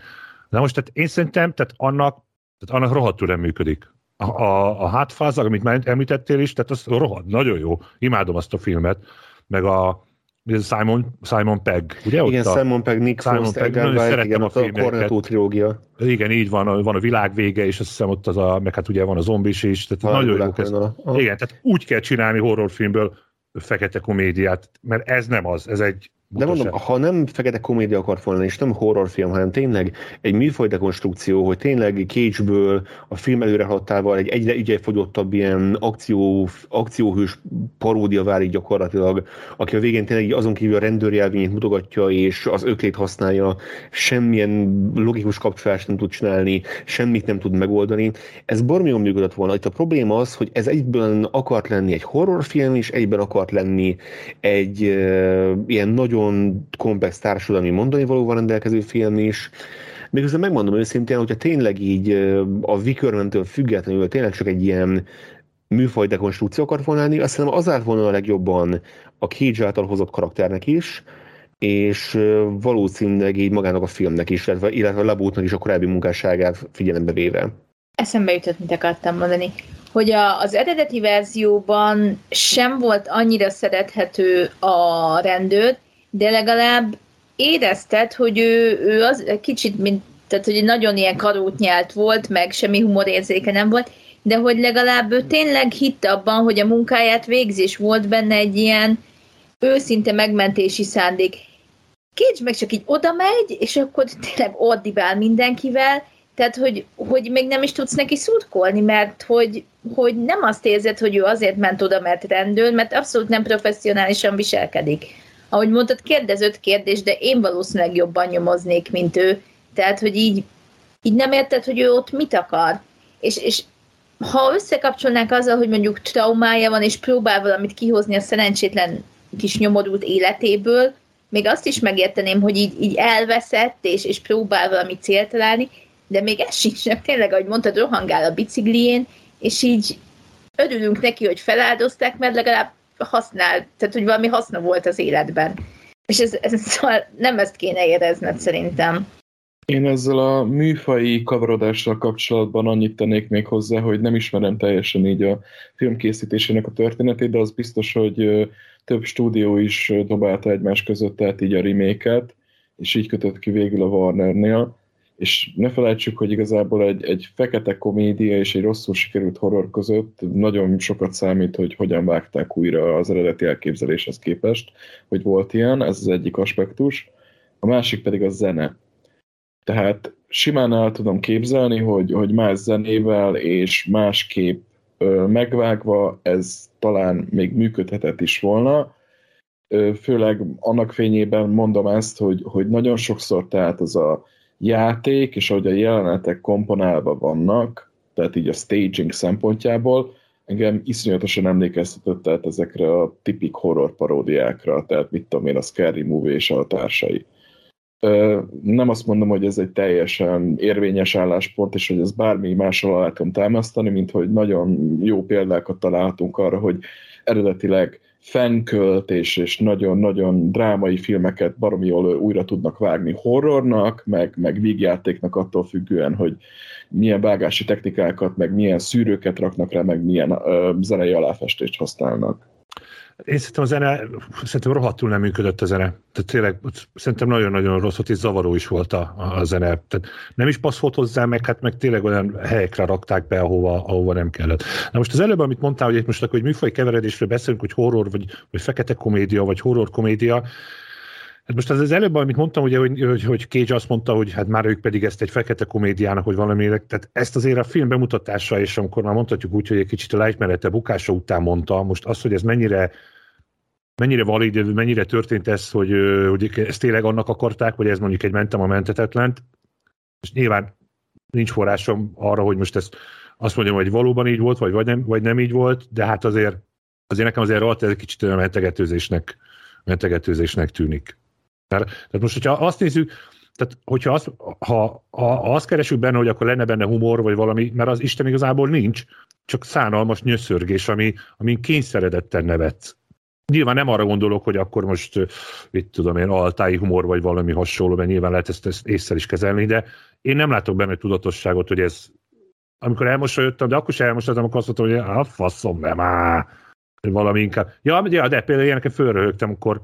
Na most tehát én szerintem, tehát annak, tehát annak rohadtul nem működik. A, a, a hátfáz, amit már említettél is, tehát az rohadt, nagyon jó. Imádom azt a filmet, meg a Simon, Simon Pegg, ugye? Igen, ott Simon Pegg, Nick Simon Frost, Pegg, Edgar igen, a, a Cornetto trilógia. Igen, így van, van a világ vége, és azt hiszem ott az a, meg hát ugye van a zombis is, tehát van nagyon jó. Igen, tehát úgy kell csinálni horrorfilmből fekete komédiát, mert ez nem az, ez egy de mondom, ha nem fekete komédia akart volna, és nem horrorfilm, hanem tényleg egy műfaj dekonstrukció, hogy tényleg Cage-ből a film előre haladtával egy egyre fogyottabb ilyen akció, akcióhős paródia válik gyakorlatilag, aki a végén tényleg azon kívül a rendőrjelvényét mutogatja, és az öklét használja, semmilyen logikus kapcsolást nem tud csinálni, semmit nem tud megoldani. Ez bormion működött volna. Itt a probléma az, hogy ez egyben akart lenni egy horrorfilm, és egyben akart lenni egy uh, ilyen nagyon nagyon komplex társadalmi mondani valóval rendelkező film is, Miközben megmondom őszintén, hogyha tényleg így a Wickerman-től függetlenül tényleg csak egy ilyen műfaj dekonstrukció akart volna lenni, azt hiszem az állt volna a legjobban a Cage által hozott karakternek is, és valószínűleg így magának a filmnek is, illetve, illetve a Labútnak is a korábbi munkásságát figyelembe véve. Eszembe jutott, mit akartam mondani, hogy a, az eredeti verzióban sem volt annyira szerethető a rendőr, de legalább érezted, hogy ő, ő az kicsit, mint, tehát hogy nagyon ilyen karót nyelt volt, meg semmi humorérzéke nem volt, de hogy legalább ő tényleg hitte abban, hogy a munkáját végzi, és volt benne egy ilyen őszinte megmentési szándék. Kécs meg csak így oda megy, és akkor tényleg ordibál mindenkivel, tehát, hogy, hogy még nem is tudsz neki szurkolni, mert hogy, hogy nem azt érzed, hogy ő azért ment oda, mert rendőr, mert abszolút nem professzionálisan viselkedik ahogy mondtad, kérdezőt kérdés, de én valószínűleg jobban nyomoznék, mint ő. Tehát, hogy így, így nem érted, hogy ő ott mit akar. És, és ha összekapcsolnák azzal, hogy mondjuk traumája van, és próbál valamit kihozni a szerencsétlen kis nyomorult életéből, még azt is megérteném, hogy így, így elveszett, és, és próbál valami célt találni, de még ez sincs, tényleg, ahogy mondtad, rohangál a biciklién, és így örülünk neki, hogy feláldozták, mert legalább használ, tehát hogy valami haszna volt az életben. És ez, ez szóval nem ezt kéne érezned szerintem. Én ezzel a műfai kavarodással kapcsolatban annyit tennék még hozzá, hogy nem ismerem teljesen így a filmkészítésének a történetét, de az biztos, hogy több stúdió is dobálta egymás között, tehát így a reméket, és így kötött ki végül a Warnernél és ne felejtsük, hogy igazából egy, egy fekete komédia és egy rosszul sikerült horror között nagyon sokat számít, hogy hogyan vágták újra az eredeti elképzeléshez képest, hogy volt ilyen, ez az egyik aspektus. A másik pedig a zene. Tehát simán el tudom képzelni, hogy, hogy más zenével és másképp ö, megvágva ez talán még működhetett is volna, főleg annak fényében mondom ezt, hogy, hogy nagyon sokszor tehát az a játék, és ahogy a jelenetek komponálva vannak, tehát így a staging szempontjából, engem iszonyatosan emlékeztetett tehát ezekre a tipik horror paródiákra, tehát mit tudom én, a Scary Movie és a társai. Nem azt mondom, hogy ez egy teljesen érvényes álláspont, és hogy ez bármi mással alá tudom támasztani, mint hogy nagyon jó példákat találhatunk arra, hogy eredetileg fenkölt és, és nagyon-nagyon drámai filmeket baromi jól újra tudnak vágni horrornak, meg, meg vígjátéknak attól függően, hogy milyen vágási technikákat, meg milyen szűrőket raknak rá, meg milyen uh, zenei aláfestést használnak. Én szerintem a zene, szerintem rohadtul nem működött a zene. Tehát tényleg szerintem nagyon-nagyon rossz volt, és zavaró is volt a, a zene. Tehát nem is passzolt hozzá, meg hát meg tényleg olyan helyekre rakták be, ahova, ahova nem kellett. Na most az előbb, amit mondtál, hogy itt most akkor, hogy műfaj keveredésről beszélünk, hogy horror, vagy, vagy fekete komédia, vagy horror komédia, Hát most az, az előbb, amit mondtam, ugye, hogy, hogy, hogy Cage azt mondta, hogy hát már ők pedig ezt egy fekete komédiának, hogy valami, tehát ezt azért a film bemutatása, és amikor már mondhatjuk úgy, hogy egy kicsit a lejtmenete bukása után mondta, most az, hogy ez mennyire mennyire valid, mennyire történt ez, hogy, hogy ezt tényleg annak akarták, vagy ez mondjuk egy mentem a mentetetlent, és nyilván nincs forrásom arra, hogy most ezt azt mondjam, hogy valóban így volt, vagy, vagy, nem, vagy nem így volt, de hát azért, azért nekem azért rohadt ez egy kicsit olyan mentegetőzésnek, mentegetőzésnek tűnik. Tehát, tehát most, hogyha azt nézzük, tehát hogyha azt, ha, ha azt keresünk benne, hogy akkor lenne benne humor, vagy valami, mert az Isten igazából nincs, csak szánalmas nyöszörgés, ami, amin kényszeredetten nevetsz. Nyilván nem arra gondolok, hogy akkor most, mit tudom én, altái humor, vagy valami hasonló, mert nyilván lehet ezt, ezt észre is kezelni, de én nem látok benne tudatosságot, hogy ez, amikor elmosolyodtam, de akkor sem elmosolyodtam, akkor azt mondtam, hogy a faszom, nem áll, valami inkább. Ja, ja de például ilyeneket fölröhögtem, akkor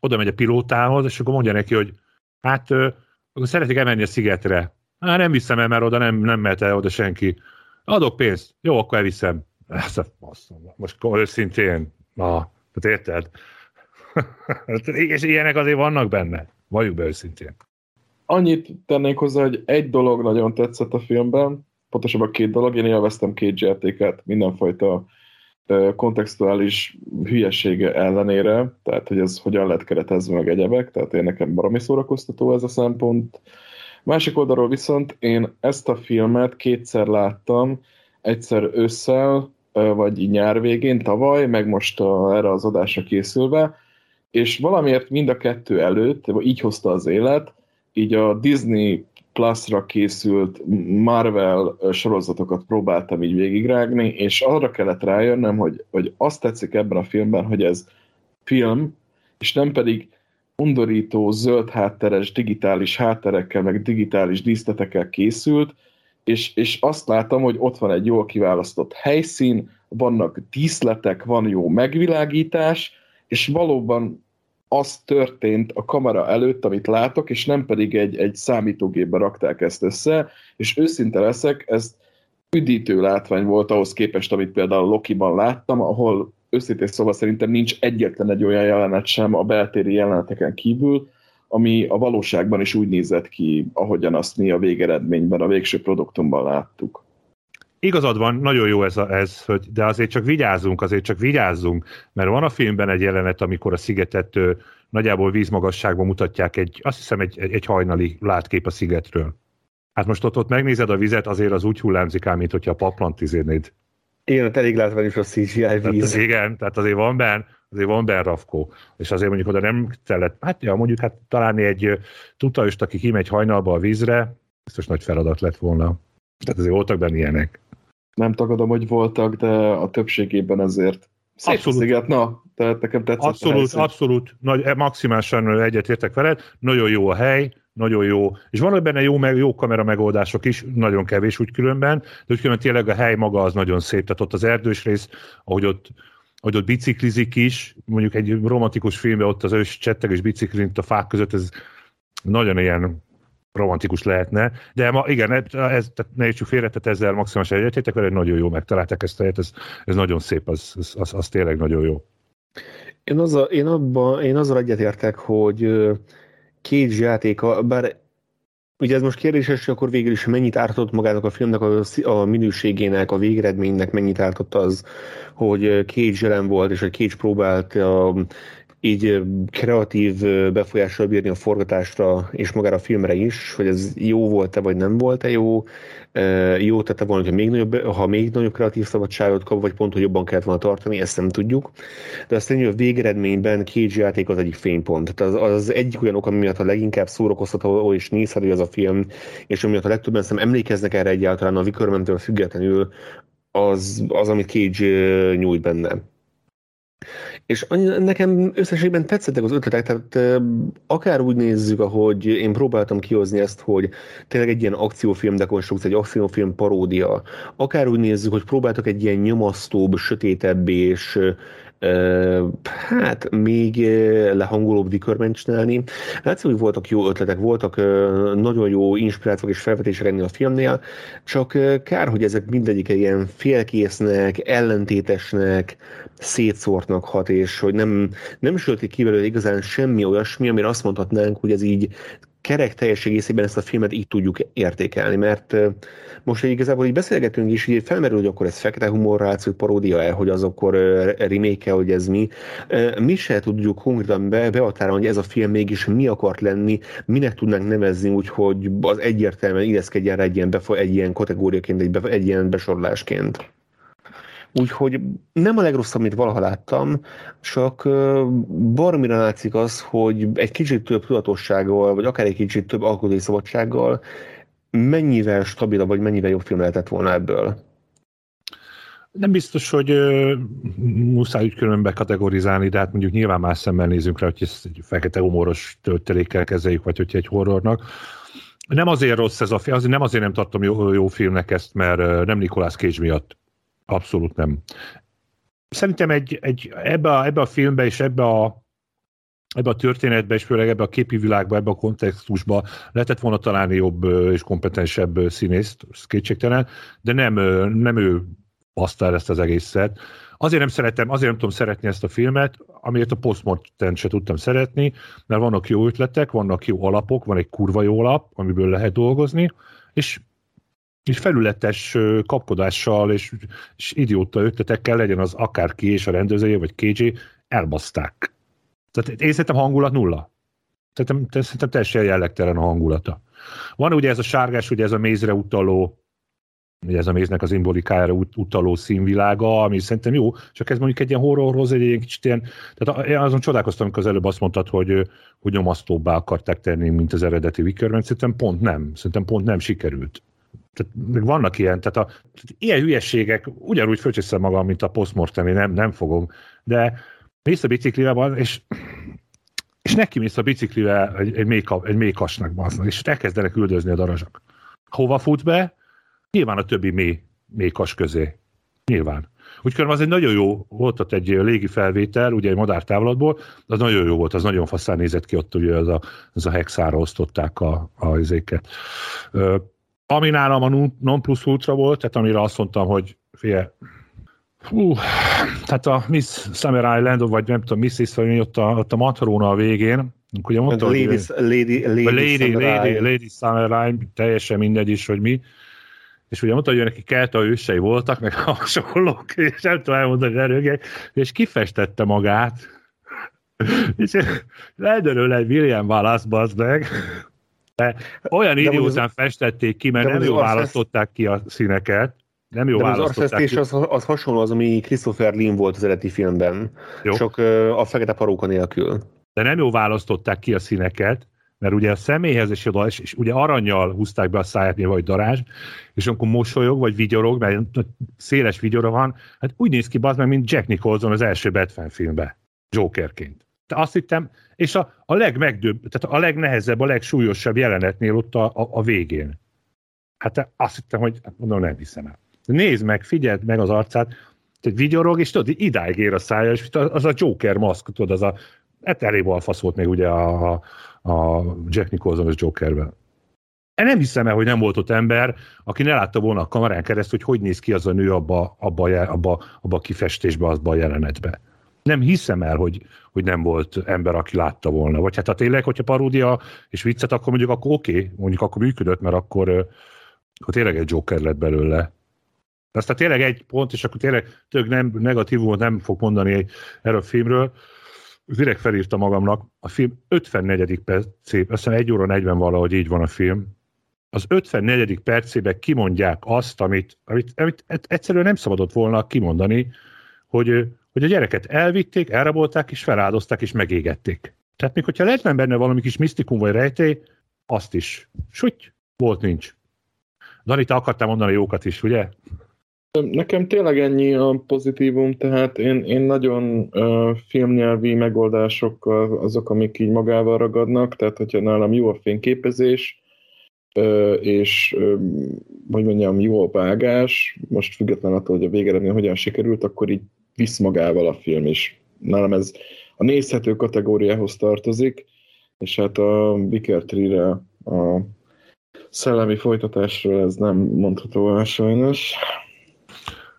oda megy a pilótához, és akkor mondja neki, hogy hát akkor szeretnék elmenni a szigetre. Hát nem viszem el, mert oda nem, nem mehet el oda senki. Adok pénzt. Jó, akkor elviszem. Ez a faszom. Most őszintén. Na, tehát érted? és ilyenek azért vannak benne. Valljuk be őszintén. Annyit tennék hozzá, hogy egy dolog nagyon tetszett a filmben, pontosabban két dolog, én élveztem két játékát, mindenfajta kontextuális hülyesége ellenére, tehát hogy ez hogyan lett keretezve meg egyebek, tehát én nekem baromi szórakoztató ez a szempont. Másik oldalról viszont én ezt a filmet kétszer láttam, egyszer ősszel, vagy nyár végén, tavaly, meg most a, erre az adásra készülve, és valamiért mind a kettő előtt, így hozta az élet, így a Disney Plus-ra készült Marvel sorozatokat próbáltam így végigrágni, és arra kellett rájönnöm, hogy, hogy azt tetszik ebben a filmben, hogy ez film, és nem pedig undorító, zöld hátteres, digitális hátterekkel, meg digitális díszletekkel készült, és, és azt látom, hogy ott van egy jól kiválasztott helyszín, vannak díszletek, van jó megvilágítás, és valóban az történt a kamera előtt, amit látok, és nem pedig egy, egy számítógépbe rakták ezt össze, és őszinte leszek, ez üdítő látvány volt ahhoz képest, amit például Loki-ban láttam, ahol őszintén szóval szerintem nincs egyetlen egy olyan jelenet sem a beltéri jeleneteken kívül, ami a valóságban is úgy nézett ki, ahogyan azt mi a végeredményben, a végső produktumban láttuk. Igazad van, nagyon jó ez, a, ez hogy, de azért csak vigyázzunk, azért csak vigyázzunk, mert van a filmben egy jelenet, amikor a szigetet ö, nagyjából vízmagasságban mutatják egy, azt hiszem egy, egy, egy hajnali látkép a szigetről. Hát most ott, ott megnézed a vizet, azért az úgy hullámzik ám, mint hogyha a paplant izénéd. Igen, elég látványos a CGI víz. Tehát, igen, tehát azért van benne, azért van benne rafkó. És azért mondjuk oda nem kellett, hát ja, mondjuk hát találni egy tutajost, aki kimegy hajnalba a vízre, biztos nagy feladat lett volna. Tehát azért voltak benne ilyenek. Nem tagadom, hogy voltak, de a többségében azért szép abszolút. sziget, na, tehát nekem tetszett Abszolút, abszolút, nagy, e, maximálisan egyetértek veled, nagyon jó a hely, nagyon jó, és vannak benne jó, meg, jó kamera megoldások is, nagyon kevés úgy különben, de úgy különben tényleg a hely maga az nagyon szép, tehát ott az erdős rész, ahogy ott hogy ott biciklizik is, mondjuk egy romantikus filmben ott az ős csetteg és biciklint a fák között, ez nagyon ilyen romantikus lehetne, de ma igen, ez, tehát ne értsük félre, tehát ezzel maximálisan egyetétek vele, nagyon jó megtalálták ezt a helyet, ez, ez nagyon szép, az, az, az, az tényleg nagyon jó. Én, azzal, én, abban, én azzal egyetértek, hogy két játéka, bár ugye ez most kérdéses, hogy akkor végül is mennyit ártott magának a filmnek a, a minőségének, a végeredménynek mennyit ártott az, hogy Cage jelen volt, és hogy Cage próbált a így kreatív befolyással bírni a forgatásra és magára a filmre is, hogy ez jó volt-e vagy nem volt-e jó, jó tette volna, hogy még nagyobb, ha még nagyobb kreatív szabadságot kap, vagy pont, hogy jobban kellett volna tartani, ezt nem tudjuk. De azt hogy a végeredményben KG játék az egyik fénypont. Tehát az, az egyik olyan ok, ami miatt a leginkább szórakoztató és nézhető az a film, és ami miatt a legtöbben szerintem emlékeznek erre egyáltalán a Wickerman-től függetlenül, az, az, amit Cage nyújt benne. És nekem összességben tetszettek az ötletek, tehát akár úgy nézzük, ahogy én próbáltam kihozni ezt, hogy tényleg egy ilyen akciófilm dekonstrukció, egy akciófilm paródia, akár úgy nézzük, hogy próbáltak egy ilyen nyomasztóbb, sötétebb és hát még lehangolóbb dikörment csinálni. Látszik, hogy voltak jó ötletek, voltak nagyon jó inspirációk és felvetések ennél a filmnél, csak kár, hogy ezek mindegyike ilyen félkésznek, ellentétesnek, szétszórtnak hat, és hogy nem, nem sülti ki belőle igazán semmi olyasmi, amire azt mondhatnánk, hogy ez így kerek teljes egészében ezt a filmet így tudjuk értékelni, mert most igazából így beszélgetünk is, így felmerül, hogy akkor ez fekete humor ráció paródia-e, hogy az akkor remake hogy ez mi. Mi se tudjuk konkrétan be, behatárolni, hogy ez a film mégis mi akart lenni, minek tudnánk nevezni úgy, hogy az egyértelműen illeszkedjen rá egy ilyen, befo- egy ilyen kategóriaként, egy, be- egy ilyen besorolásként. Úgyhogy nem a legrosszabb, amit valaha láttam, csak baromira látszik az, hogy egy kicsit több tudatossággal, vagy akár egy kicsit több alkotói szabadsággal mennyivel stabilabb, vagy mennyivel jobb film lehetett volna ebből. Nem biztos, hogy uh, muszáj úgy külön bekategorizálni, de hát mondjuk nyilván más szemmel nézünk rá, hogy ezt egy fekete humoros töltelékkel kezeljük, vagy hogyha egy horrornak. Nem azért rossz ez a film, azért nem azért nem tartom jó, jó filmnek ezt, mert nem Nikolás Cage miatt Abszolút nem. Szerintem egy, egy, ebbe, a, ebbe a filmbe és ebbe a, ebbe a történetbe, és főleg ebbe a képi világba, ebbe a kontextusba lehetett volna találni jobb és kompetensebb színészt, kétségtelen, de nem, nem ő el ezt az egészet. Azért nem szeretem, azért nem tudom szeretni ezt a filmet, amiért a postmortem se tudtam szeretni, mert vannak jó ötletek, vannak jó alapok, van egy kurva jó alap, amiből lehet dolgozni, és és felületes kapkodással és, és idióta ötletekkel legyen az akárki és a rendezője, vagy KJ, elbaszták. Tehát én szerintem hangulat nulla. Szerintem, szerintem teljesen jellegtelen a hangulata. Van ugye ez a sárgás, ugye ez a mézre utaló, ugye ez a méznek az imbolikájára ut- utaló színvilága, ami szerintem jó, csak ez mondjuk egy ilyen horrorhoz, egy ilyen kicsit ilyen, tehát én azon csodálkoztam, amikor az előbb azt mondtad, hogy, hogy nyomasztóbbá akarták tenni, mint az eredeti Wickerman, szerintem pont nem, szerintem pont nem sikerült tehát még vannak ilyen, tehát, a, tehát ilyen hülyességek, ugyanúgy fölcsiszem magam, mint a postmortem, én nem, nem fogom, de mész a biciklivel van, és és neki mész a biciklivel egy, egy, méka, egy mékasnak, baznak, és elkezdenek üldözni a darazsak. Hova fut be? Nyilván a többi mély, mékas közé. Nyilván. Úgyhogy az egy nagyon jó, volt ott egy légi felvétel, ugye egy madártávlatból, az nagyon jó volt, az nagyon faszán nézett ki ott, ugye az a, az a hexára osztották a, a izéket. Ami nálam a non plus ultra volt, tehát amire azt mondtam, hogy fie, Hú, tehát a Miss Summer Island, vagy nem tudom, Mrs. vagy mi ott a, ott a matróna a végén, ugye mondta, lady, hogy, lady, lady, lady, Summer lady, lady Island, teljesen mindegy is, hogy mi, és ugye mondta, hogy neki kelta ősei voltak, meg hasonlók, és nem tudom elmondani erőgek, és kifestette magát, és eldörül egy William Wallace, bazd meg, de olyan idő után festették ki, mert nem jól választották ki a színeket. Nem jó de az arcfestés az, az hasonló az, ami Christopher Lee volt az eredeti filmben, jó. csak a fekete paróka nélkül. De nem jó választották ki a színeket, mert ugye a személyhez és, oda, és, és ugye aranyjal húzták be a száját, vagy darázs, és amikor mosolyog, vagy vigyorog, mert széles vigyora van, hát úgy néz ki az meg, mint Jack Nicholson az első Batman filmben, Jokerként. De azt hittem, és a, a legmegdöbb, tehát a legnehezebb, a legsúlyosabb jelenetnél ott a, a, a végén. Hát azt hittem, hogy hát mondom, nem hiszem el. Nézd meg, figyeld meg az arcát, tehát vigyorog, és tudod, idáig ér a szája, és az a Joker maszk, tudod, az a, hát elég balfasz volt még ugye a, a, Jack Nicholson és Jokerben. Én nem hiszem el, hogy nem volt ott ember, aki ne látta volna a kamerán keresztül, hogy hogy néz ki az a nő abba, abba, abba, abba a kifestésbe, azba a jelenetbe nem hiszem el, hogy, hogy nem volt ember, aki látta volna. Vagy hát ha tényleg, hogyha paródia és viccet, akkor mondjuk akkor oké, okay, mondjuk akkor működött, mert akkor, akkor tényleg egy Joker lett belőle. De aztán tényleg egy pont, és akkor tényleg tök nem, negatívumot nem fog mondani erről a filmről. direkt felírta magamnak, a film 54. percében, azt hiszem 1 óra 40 valahogy így van a film, az 54. percében kimondják azt, amit, amit, amit egyszerűen nem szabadott volna kimondani, hogy, hogy a gyereket elvitték, elrabolták, és feláldozták, és megégették. Tehát még hogyha lett benne valami kis misztikum vagy rejtély, azt is. Súgy, volt nincs. Dani, te akartál mondani jókat is, ugye? Nekem tényleg ennyi a pozitívum, tehát én, én nagyon uh, filmnyelvi megoldásokkal azok, amik így magával ragadnak, tehát hogyha nálam jó a fényképezés, uh, és uh, hogy mondjam, jó a vágás, most független attól, hogy a végeredmény hogyan sikerült, akkor így visz magával a film is. Nálam ez a nézhető kategóriához tartozik, és hát a Wicker Tree-re, a szellemi folytatásról ez nem mondható el sajnos.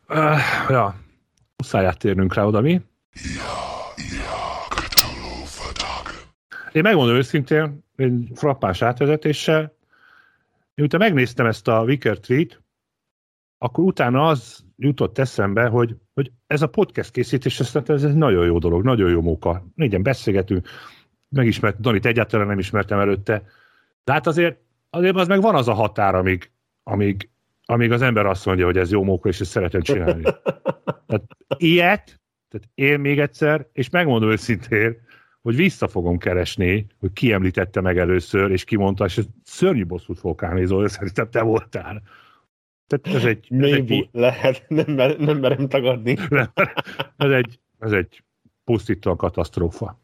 Uh, ja, muszáj áttérnünk rá oda, mi? Én megmondom őszintén, egy frappás átvezetéssel, miután megnéztem ezt a Wicker Tree-t, akkor utána az jutott eszembe, hogy, hogy ez a podcast készítés, ez, ez egy nagyon jó dolog, nagyon jó móka. Négyen beszélgetünk, megismert, Danit egyáltalán nem ismertem előtte, de hát azért, azért az meg van az a határ, amíg, amíg, amíg az ember azt mondja, hogy ez jó móka, és ezt szeretem csinálni. Tehát ilyet, tehát én még egyszer, és megmondom őszintén, hogy vissza fogom keresni, hogy ki említette meg először, és ki mondta, és szörnyű bosszút fogok állni, Zoli, szerintem te voltál. Tehát ez egy... Ez egy lehet, nem, mer, nem merem tagadni. ez egy, ez egy pusztítóan katasztrófa.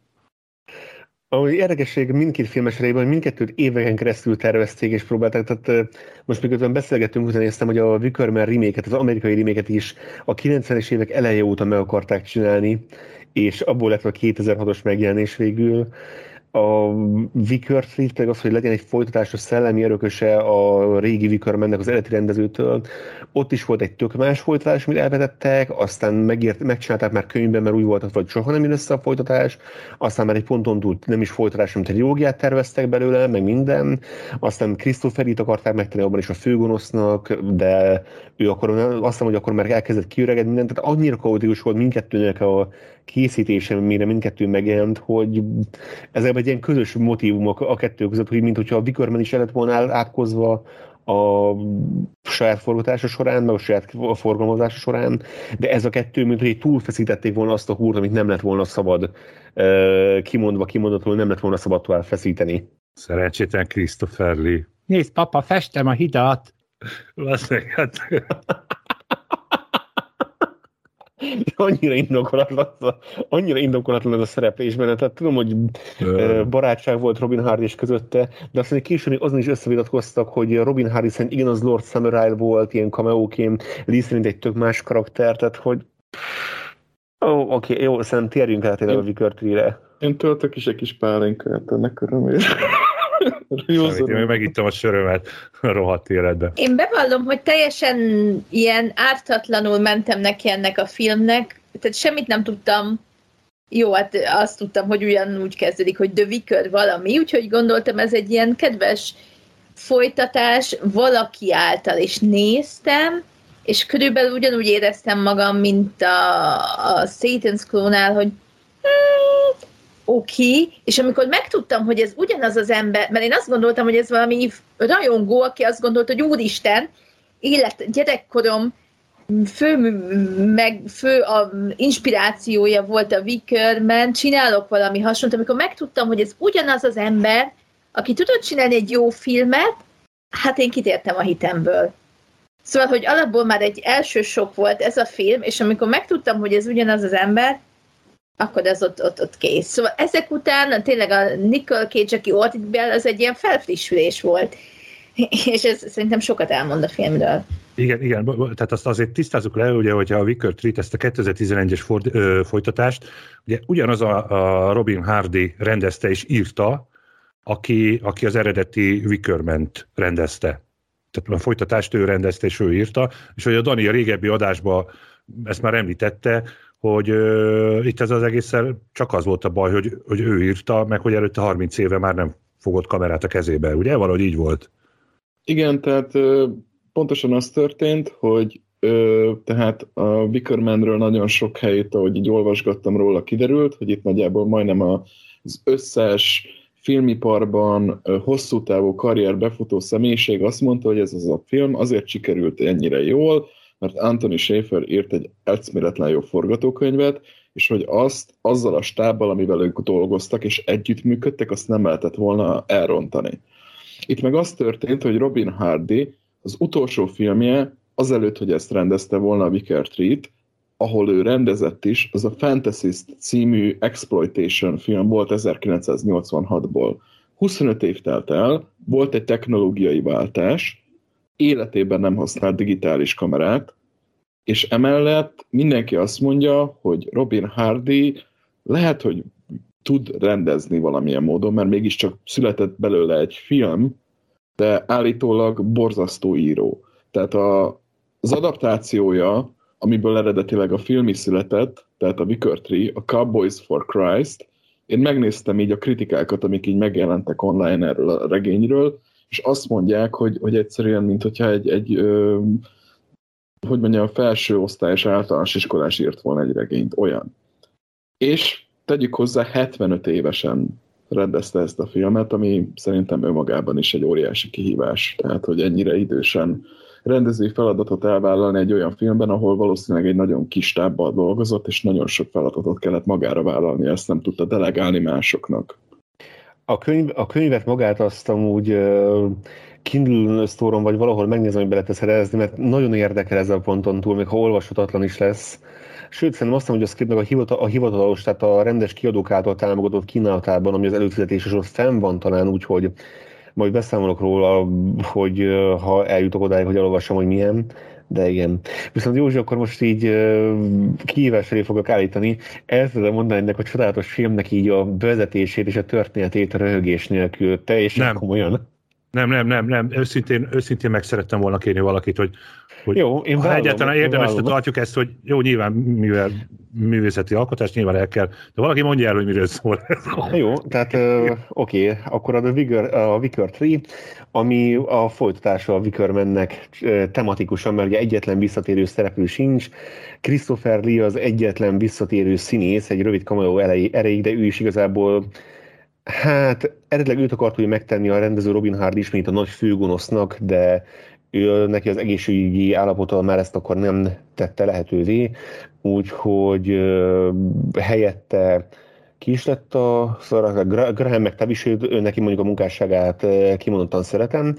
Ami érdekesség mindkét filmes hogy mindkettőt éveken keresztül tervezték és próbálták. Tehát most miközben beszélgettünk, utána néztem, hogy a Wickerman reméket, az amerikai reméket is a 90-es évek eleje óta meg akarták csinálni, és abból lett a 2006-os megjelenés végül a Vicker pedig az, hogy legyen egy folytatás a szellemi örököse a régi Vicker mennek az eredeti rendezőtől. Ott is volt egy tök más folytatás, amit elvetettek, aztán megírt, megcsinálták már könyvben, mert úgy volt, hogy soha nem jön össze a folytatás, aztán már egy ponton túl nem is folytatás, mint egy terveztek belőle, meg minden. Aztán Christopherit akarták megtenni abban is a főgonosznak, de ő akkor azt hiszem, hogy akkor már elkezdett kiüregedni mindent, tehát annyira kaotikus volt mindkettőnek a készítése, mire mindkettő megjelent, hogy ezek egy ilyen közös motivumok a kettő között, hogy mint hogyha a Wickerman is el lett volna átkozva a saját forgatása során, meg a saját forgalmazása során, de ez a kettő, mint hogy túlfeszítették volna azt a húrt, amit nem lett volna szabad kimondva, kimondatlanul nem lett volna szabad tovább feszíteni. Szerencsétlen Christopher Lee. Nézd, papa, festem a hidat! Valószínűleg, hát... annyira indokolatlan, annyira indokolatlan ez a szereplésben, tehát tudom, hogy barátság volt Robin Hardy és közötte, de azt mondja, későn azon is összevitatkoztak, hogy Robin Hardy szerint igen, az Lord Samurai volt ilyen cameóként, Lee szerint egy tök más karakter, tehát hogy Ó, oh, oké, okay, jó, szerintem térjünk át a Vicker re Én töltök is egy kis pálinkát ennek örömére. Én megittem a sörömet a rohadt életbe. Én bevallom, hogy teljesen ilyen ártatlanul mentem neki ennek a filmnek, tehát semmit nem tudtam. Jó, hát azt tudtam, hogy ugyanúgy kezdődik, hogy The Vicar valami, úgyhogy gondoltam, ez egy ilyen kedves folytatás. Valaki által, és néztem, és körülbelül ugyanúgy éreztem magam, mint a, a Satan's klónál, hogy hmm, oké, és amikor megtudtam, hogy ez ugyanaz az ember, mert én azt gondoltam, hogy ez valami rajongó, aki azt gondolta, hogy úristen, élet, gyerekkorom fő, meg, fő a inspirációja volt a Wickerman, csinálok valami hasonlót, amikor megtudtam, hogy ez ugyanaz az ember, aki tudott csinálni egy jó filmet, hát én kitértem a hitemből. Szóval, hogy alapból már egy első sok volt ez a film, és amikor megtudtam, hogy ez ugyanaz az ember, akkor ez ott, ott, ott kész. Szóval ezek után tényleg a Nicole Cage, aki ott Bell, az egy ilyen felfrissülés volt. És ez szerintem sokat elmond a filmről. Igen, igen, tehát azt azért tisztázzuk le, ugye, hogyha a Wicker Treat ezt a 2011-es ford, ö, folytatást, ugye ugyanaz a, a Robin Hardy rendezte és írta, aki, aki az eredeti Wickerment rendezte. Tehát a folytatást ő rendezte és ő írta, és hogy a Dani a régebbi adásban ezt már említette, hogy uh, itt ez az egészen csak az volt a baj, hogy, hogy ő írta, meg hogy előtte 30 éve már nem fogott kamerát a kezébe, ugye? Valahogy így volt. Igen, tehát uh, pontosan az történt, hogy Ö, tehát a Wickermanről nagyon sok helyét, ahogy így olvasgattam róla, kiderült, hogy itt nagyjából majdnem az összes filmiparban hosszú távú karrier befutó személyiség azt mondta, hogy ez az a film azért sikerült ennyire jól, mert Anthony Schaefer írt egy eszméletlen jó forgatókönyvet, és hogy azt azzal a stábbal, amivel ők dolgoztak és együttműködtek, azt nem lehetett volna elrontani. Itt meg az történt, hogy Robin Hardy az utolsó filmje, azelőtt, hogy ezt rendezte volna a Wicker Treat, ahol ő rendezett is, az a Fantasist című exploitation film volt 1986-ból. 25 év telt el, volt egy technológiai váltás, életében nem használt digitális kamerát, és emellett mindenki azt mondja, hogy Robin Hardy lehet, hogy tud rendezni valamilyen módon, mert mégiscsak született belőle egy film, de állítólag borzasztó író. Tehát a, az adaptációja, amiből eredetileg a film is született, tehát a Wicker Tree, a Cowboys for Christ, én megnéztem így a kritikákat, amik így megjelentek online erről a regényről, és azt mondják, hogy, hogy egyszerűen, mint hogyha egy, egy ö, hogy mondjam, felső osztályos általános iskolás írt volna egy regényt, olyan. És tegyük hozzá, 75 évesen rendezte ezt a filmet, ami szerintem önmagában is egy óriási kihívás. Tehát, hogy ennyire idősen rendezői feladatot elvállalni egy olyan filmben, ahol valószínűleg egy nagyon kis tábbal dolgozott, és nagyon sok feladatot kellett magára vállalni, ezt nem tudta delegálni másoknak. A, könyv, a könyvet magát azt amúgy uh, Kindle store vagy valahol megnézem, hogy be lehet szerezni, mert nagyon érdekel ez a ponton túl, még ha olvashatatlan is lesz. Sőt, szerintem azt mondom, hogy a scriptnek a, hivatal, a hivatalos, tehát a rendes kiadók által támogatott kínálatában, ami az előfizetéses ott fenn van talán úgy, hogy majd beszámolok róla, hogy ha eljutok odáig, hogy elolvassam, hogy milyen, de igen. Viszont Józsi, akkor most így uh, kihívás elé fogok állítani. El tudom mondani ennek a csodálatos filmnek így a vezetését és a történetét a röhögés nélkül. Teljesen nem. komolyan. Nem, nem, nem, nem. Őszintén, őszintén meg szerettem volna kérni valakit, hogy hogy jó, én ha egyáltalán érdemesre tartjuk ezt, hogy jó, nyilván mivel művészeti alkotás, nyilván el kell, de valaki mondja el, hogy miről szól ez. Jó, tehát uh, oké, okay. akkor a Vigor, a Vicker 3, ami a folytatása a Wickermannek uh, tematikusan, mert ugye egyetlen visszatérő szereplő sincs, Christopher Lee az egyetlen visszatérő színész, egy rövid cameo erejéig, de ő is igazából Hát eredetileg őt akart hogy megtenni a rendező Robin Hard ismét a nagy főgonosznak, de ő, neki az egészségügyi állapota már ezt akkor nem tette lehetővé, úgyhogy helyette ki is lett a szóval Graham McTavish, ő neki mondjuk a munkásságát kimondottan szeretem,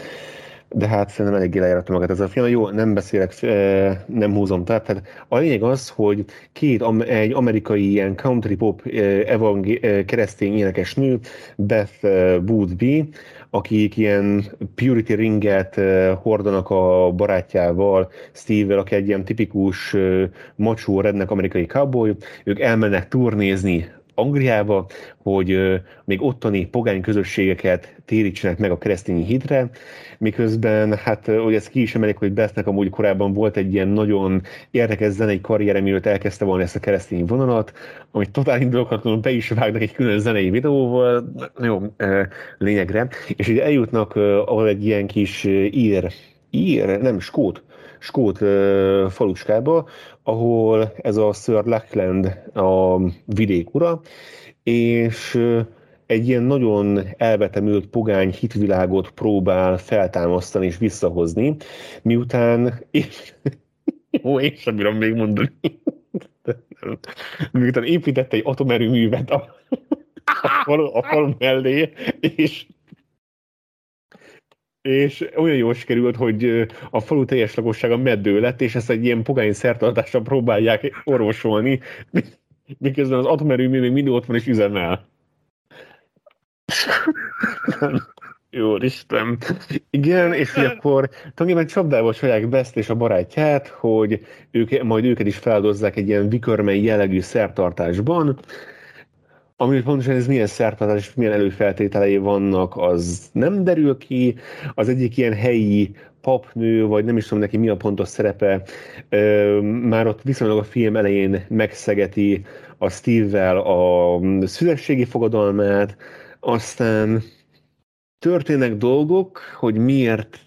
de hát szerintem eléggé lejáratta magát ez a film. Jó, nem beszélek, nem húzom tehát, tehát a lényeg az, hogy két, egy amerikai ilyen country pop evangé- keresztény énekesnő, Beth Boothby, akik ilyen purity ringet hordanak a barátjával, Steve-vel, aki egy ilyen tipikus macsó rednek amerikai cowboy, ők elmennek turnézni Angliába, hogy még ottani pogány közösségeket térítsenek meg a keresztény hitre, miközben, hát, hogy ezt ki is emelik, hogy Bethnek amúgy korábban volt egy ilyen nagyon érdekes zenei karriere, mielőtt elkezdte volna ezt a keresztény vonalat, amit totál indulokatlanul be is vágnak egy külön zenei videóval, jó, lényegre, és így eljutnak, ahol egy ilyen kis ír, ír, nem, skót, skót uh, faluskába, ahol ez a Sir Lackland a vidék ura, és egy ilyen nagyon elvetemült pogány hitvilágot próbál feltámasztani és visszahozni, miután jó, én sem bírom még mondani. miután épített egy atomerőművet a, a, falu, a falu mellé, és és olyan jól sikerült, hogy a falu teljes lakossága meddő lett, és ezt egy ilyen pogány szertartással próbálják orvosolni, miközben az atomerőmű még mindig ott van és üzemel. Jó Isten. Igen, és hogy akkor tulajdonképpen csapdába csalják Best és a barátját, hogy ők, majd őket is feldozzák egy ilyen vikörmei jellegű szertartásban, ami pontosan ez milyen szertartás és milyen előfeltételei vannak, az nem derül ki. Az egyik ilyen helyi papnő, vagy nem is tudom neki mi a pontos szerepe, már ott viszonylag a film elején megszegeti a Steve-vel a szülességi fogadalmát, aztán történnek dolgok, hogy miért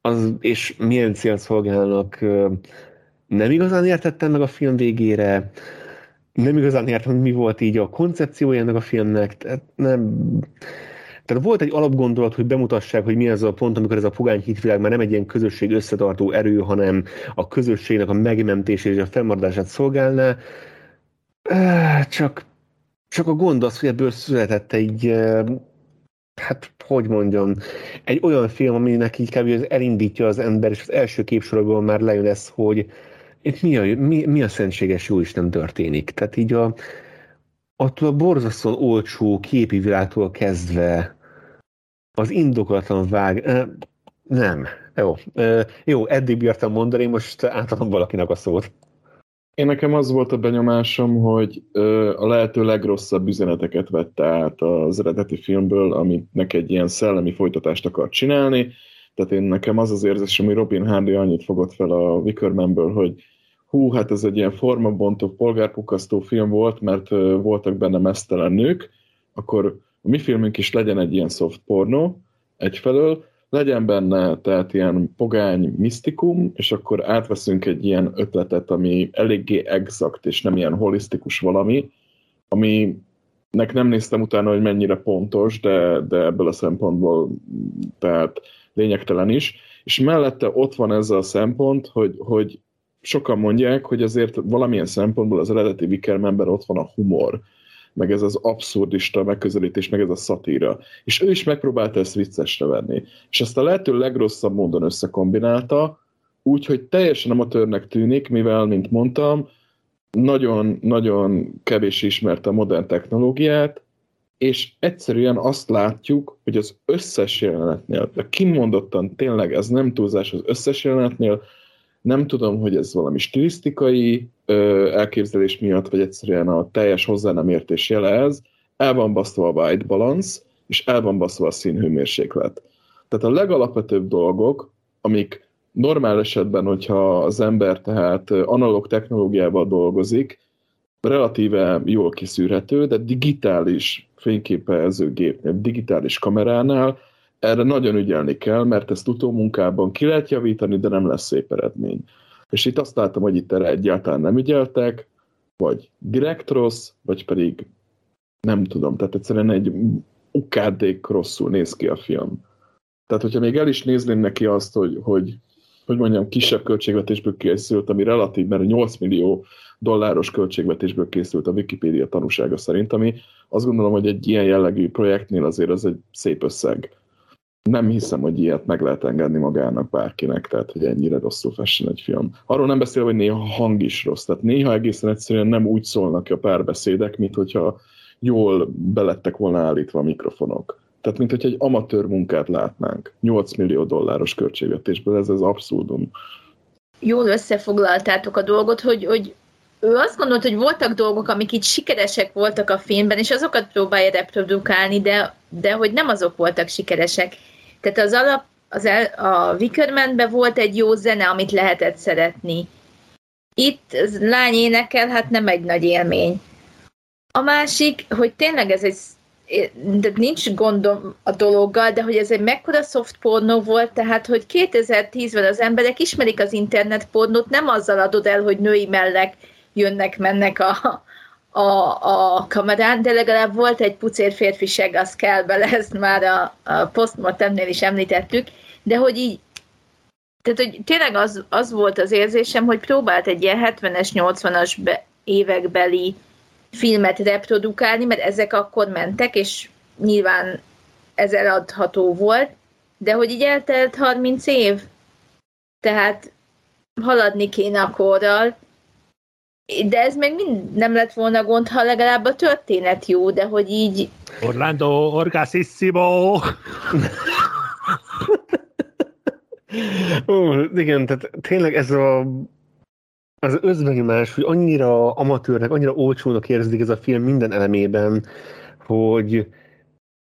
az, és milyen célt szolgálnak nem igazán értettem meg a film végére, nem igazán értem, hogy mi volt így a koncepciója ennek a filmnek, tehát nem... Tehát volt egy alapgondolat, hogy bemutassák, hogy mi az a pont, amikor ez a pogány hitvilág már nem egy ilyen közösség összetartó erő, hanem a közösségnek a megmentését és a fennmaradását szolgálná. Csak, csak a gond az, hogy ebből született egy, hát hogy mondjam, egy olyan film, aminek így kb. elindítja az ember, és az első képsorokból már lejön ez, hogy itt mi a, mi, mi a szentséges Jóisten történik. Tehát így a, attól a borzasztóan olcsó képi világtól kezdve az indokatlan vág... Nem. Jó. Jó, eddig bírtam mondani, most átadom valakinek a szót. Én nekem az volt a benyomásom, hogy a lehető legrosszabb üzeneteket vette át az eredeti filmből, aminek egy ilyen szellemi folytatást akar csinálni. Tehát én nekem az az érzésem, hogy Robin Hardy annyit fogott fel a Wickermanből, hogy hú, hát ez egy ilyen formabontó, polgárpukasztó film volt, mert voltak benne mesztelen nők, akkor a mi filmünk is legyen egy ilyen soft pornó egyfelől, legyen benne tehát ilyen pogány misztikum, és akkor átveszünk egy ilyen ötletet, ami eléggé exakt, és nem ilyen holisztikus valami, aminek nem néztem utána, hogy mennyire pontos, de, de ebből a szempontból tehát lényegtelen is. És mellette ott van ez a szempont, hogy, hogy sokan mondják, hogy azért valamilyen szempontból az eredeti Wickermanben ott van a humor, meg ez az abszurdista megközelítés, meg ez a szatíra. És ő is megpróbálta ezt viccesre venni. És ezt a lehető legrosszabb módon összekombinálta, úgyhogy teljesen amatőrnek tűnik, mivel, mint mondtam, nagyon-nagyon kevés ismerte a modern technológiát, és egyszerűen azt látjuk, hogy az összes jelenetnél, de kimondottan tényleg ez nem túlzás az összes jelenetnél, nem tudom, hogy ez valami stilisztikai ö, elképzelés miatt, vagy egyszerűen a teljes hozzá nem értés jele ez, el van baszva a white balance, és el van baszva a színhőmérséklet. Tehát a legalapvetőbb dolgok, amik normál esetben, hogyha az ember tehát analóg technológiával dolgozik, relatíve jól kiszűrhető, de digitális fényképezőgépnél, digitális kameránál erre nagyon ügyelni kell, mert ezt utómunkában ki lehet javítani, de nem lesz szép eredmény. És itt azt láttam, hogy itt erre egyáltalán nem ügyeltek, vagy direkt rossz, vagy pedig nem tudom, tehát egyszerűen egy ukádék rosszul néz ki a film. Tehát, hogyha még el is nézném neki azt, hogy, hogy hogy mondjam, kisebb költségvetésből készült, ami relatív, mert 8 millió dolláros költségvetésből készült a Wikipédia tanúsága szerint, ami azt gondolom, hogy egy ilyen jellegű projektnél azért az egy szép összeg nem hiszem, hogy ilyet meg lehet engedni magának bárkinek, tehát hogy ennyire rosszul fessen egy film. Arról nem beszél, hogy néha hang is rossz, tehát néha egészen egyszerűen nem úgy szólnak a párbeszédek, mint hogyha jól belettek volna állítva a mikrofonok. Tehát, mint hogy egy amatőr munkát látnánk. 8 millió dolláros költségvetésből, ez az abszurdum. Jól összefoglaltátok a dolgot, hogy, hogy ő azt gondolt, hogy voltak dolgok, amik itt sikeresek voltak a filmben, és azokat próbálja reprodukálni, de, de hogy nem azok voltak sikeresek. Tehát az alap, az el, a Wickermanben volt egy jó zene, amit lehetett szeretni. Itt az lány énekel, hát nem egy nagy élmény. A másik, hogy tényleg ez egy de nincs gondom a dologgal, de hogy ez egy mekkora soft pornó volt, tehát hogy 2010-ben az emberek ismerik az internet pornót, nem azzal adod el, hogy női mellek jönnek-mennek a, a, a kamerán, de legalább volt egy pucér férfiség, az kell bele, ezt már a, a postmortemnél is említettük, de hogy így tehát, hogy tényleg az, az volt az érzésem, hogy próbált egy ilyen 70-es, 80-as be, évekbeli filmet reprodukálni, mert ezek akkor mentek, és nyilván ez eladható volt, de hogy így eltelt 30 év, tehát haladni kéne a korral, de ez még mind nem lett volna gond, ha legalább a történet jó, de hogy így... Orlando Orgasissimo! Ó, igen, tehát tényleg ez a az özvegyomás, hogy annyira amatőrnek, annyira olcsónak érzik ez a film minden elemében, hogy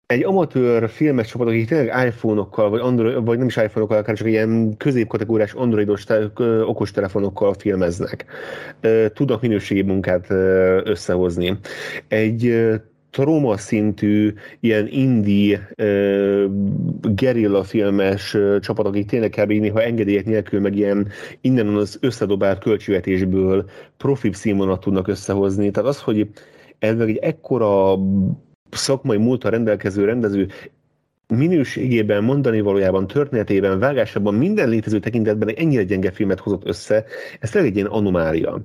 egy amatőr filmes csapat, akik tényleg iPhone-okkal, vagy, Android, vagy nem is iPhone-okkal, akár csak ilyen középkategóriás androidos te, okostelefonokkal filmeznek, tudnak minőségi munkát összehozni. Egy trauma szintű, ilyen indie, uh, gerilla filmes uh, csapat, akik tényleg kb. néha engedélyek nélkül, meg ilyen innen az összedobált költségvetésből profi színvonalat tudnak összehozni. Tehát az, hogy ez egy ekkora szakmai múltal rendelkező rendező minőségében, mondani valójában, történetében, vágásában, minden létező tekintetben egy ennyire gyenge filmet hozott össze, ez tényleg egy ilyen anomália.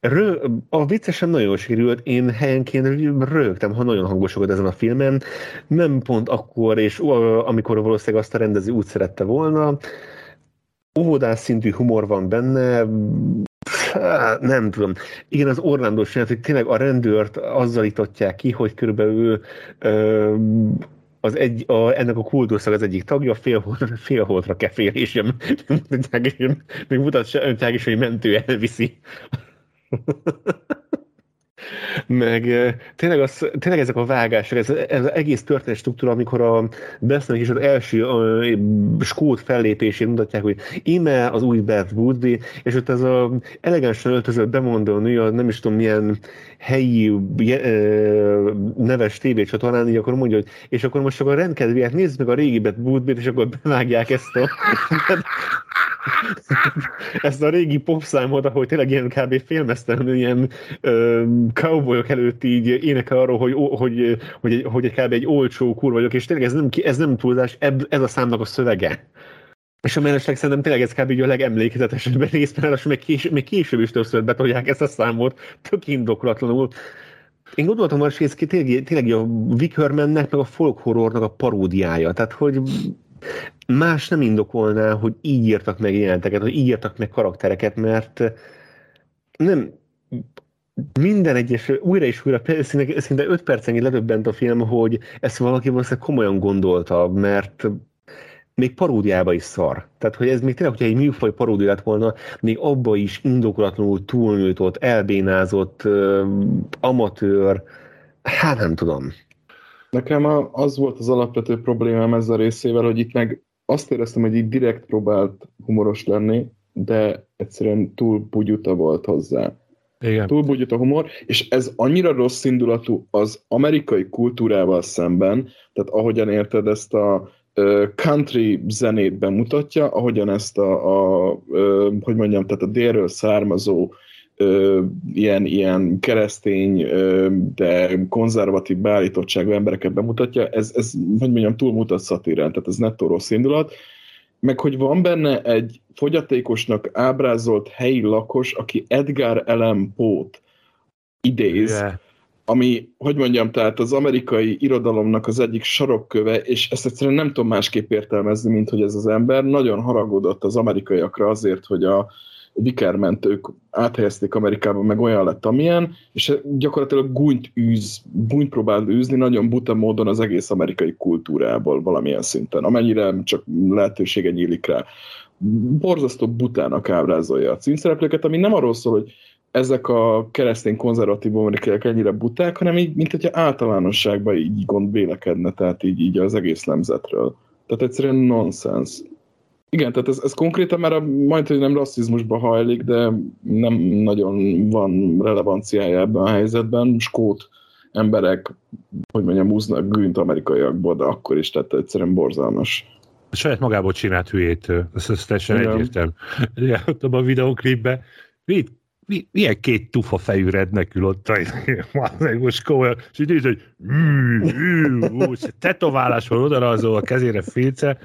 Rö, a viccesen nagyon sikerült, én helyenként rögtem, ha nagyon hangos volt ezen a filmen, nem pont akkor, és amikor valószínűleg azt a rendező úgy szerette volna, óvodás szintű humor van benne, Hát, nem tudom. Igen, az Orlando hogy tényleg a rendőrt azzal itatják ki, hogy körülbelül ö, az egy, a, ennek a kultusznak az egyik tagja fél, félholtra kefél, és és még mutatják is, hogy mentő elviszi meg tényleg, az, tényleg ezek a vágások, ez, ez az egész történet struktúra, amikor a Besznek is az első a, skót fellépését mutatják, hogy ime az új Beth Woodley, és ott ez a elegánsan öltözött bemondó nő, a nem is tudom milyen helyi neves tévécsatornán, így akkor mondja, hogy és akkor most csak a rendkedvéért nézd meg a régi Woodley, és akkor bevágják ezt a ezt a régi popszámot, ahol tényleg ilyen kb. filmesztelen, ilyen ö, cowboyok előtt így énekel arról, hogy, hogy, hogy, hogy egy kb. egy olcsó kur vagyok, és tényleg ez nem, ez nem túlzás, ez a számnak a szövege. És a mellesleg szerintem tényleg ez kb. a legemlékezetesebb rész, mert még, kés, még később is többször betolják ezt a számot, tök indokolatlanul. Én gondoltam hogy ez tényleg, tényleg a Wickermannek, meg a folk horrornak a paródiája. Tehát, hogy más nem indokolná, hogy így írtak meg jelenteket, hogy így írtak meg karaktereket, mert nem minden egyes, újra és újra, szinte, szinte öt percenyi ledöbbent a film, hogy ezt valaki valószínűleg komolyan gondolta, mert még paródiába is szar. Tehát, hogy ez még tényleg, hogyha egy műfaj paródia lett volna, még abba is indokolatlanul túlnyújtott, elbénázott, amatőr, hát nem tudom. Nekem az volt az alapvető problémám ezzel a részével, hogy itt meg azt éreztem, hogy így direkt próbált humoros lenni, de egyszerűen túl bugyuta volt hozzá. Igen. Túl bugyuta humor, és ez annyira rossz indulatú az amerikai kultúrával szemben, tehát ahogyan érted ezt a country zenét bemutatja, ahogyan ezt a, a, a hogy mondjam, tehát a délről származó ö, ilyen, ilyen keresztény, ö, de konzervatív beállítottságú embereket bemutatja, ez, ez hogy mondjam, túlmutat szatírán, tehát ez nettó rossz indulat, meg hogy van benne egy fogyatékosnak ábrázolt helyi lakos, aki Edgar Allan Poe-t idéz, yeah. Ami, hogy mondjam, tehát az amerikai irodalomnak az egyik sarokköve, és ezt egyszerűen nem tudom másképp értelmezni, mint hogy ez az ember nagyon haragudott az amerikaiakra azért, hogy a, Wickerment ők áthelyezték Amerikába, meg olyan lett, amilyen, és gyakorlatilag gúnyt űz, gúnyt próbál űzni nagyon buta módon az egész amerikai kultúrából valamilyen szinten, amennyire csak lehetősége nyílik rá. Borzasztó butának ábrázolja a címszereplőket, ami nem arról szól, hogy ezek a keresztény konzervatív amerikaiak ennyire buták, hanem így, mint hogyha általánosságban így gond vélekedne, tehát így, így az egész nemzetről. Tehát egyszerűen nonsens. Igen, tehát ez, ez konkrétan már a, majd, hogy nem rasszizmusba hajlik, de nem nagyon van relevanciája ebben a helyzetben. Skót emberek, hogy mondjam, úznak gűnt amerikaiakból, de akkor is, tehát egyszerűen borzalmas. A saját magából csinált hülyét, ez, ez teljesen egyértelmű. Ott a videóklipben, mit, mi, milyen két tufa fejű rednek ül ott, most komolyan, és így hogy tetoválás van oda a kezére filce,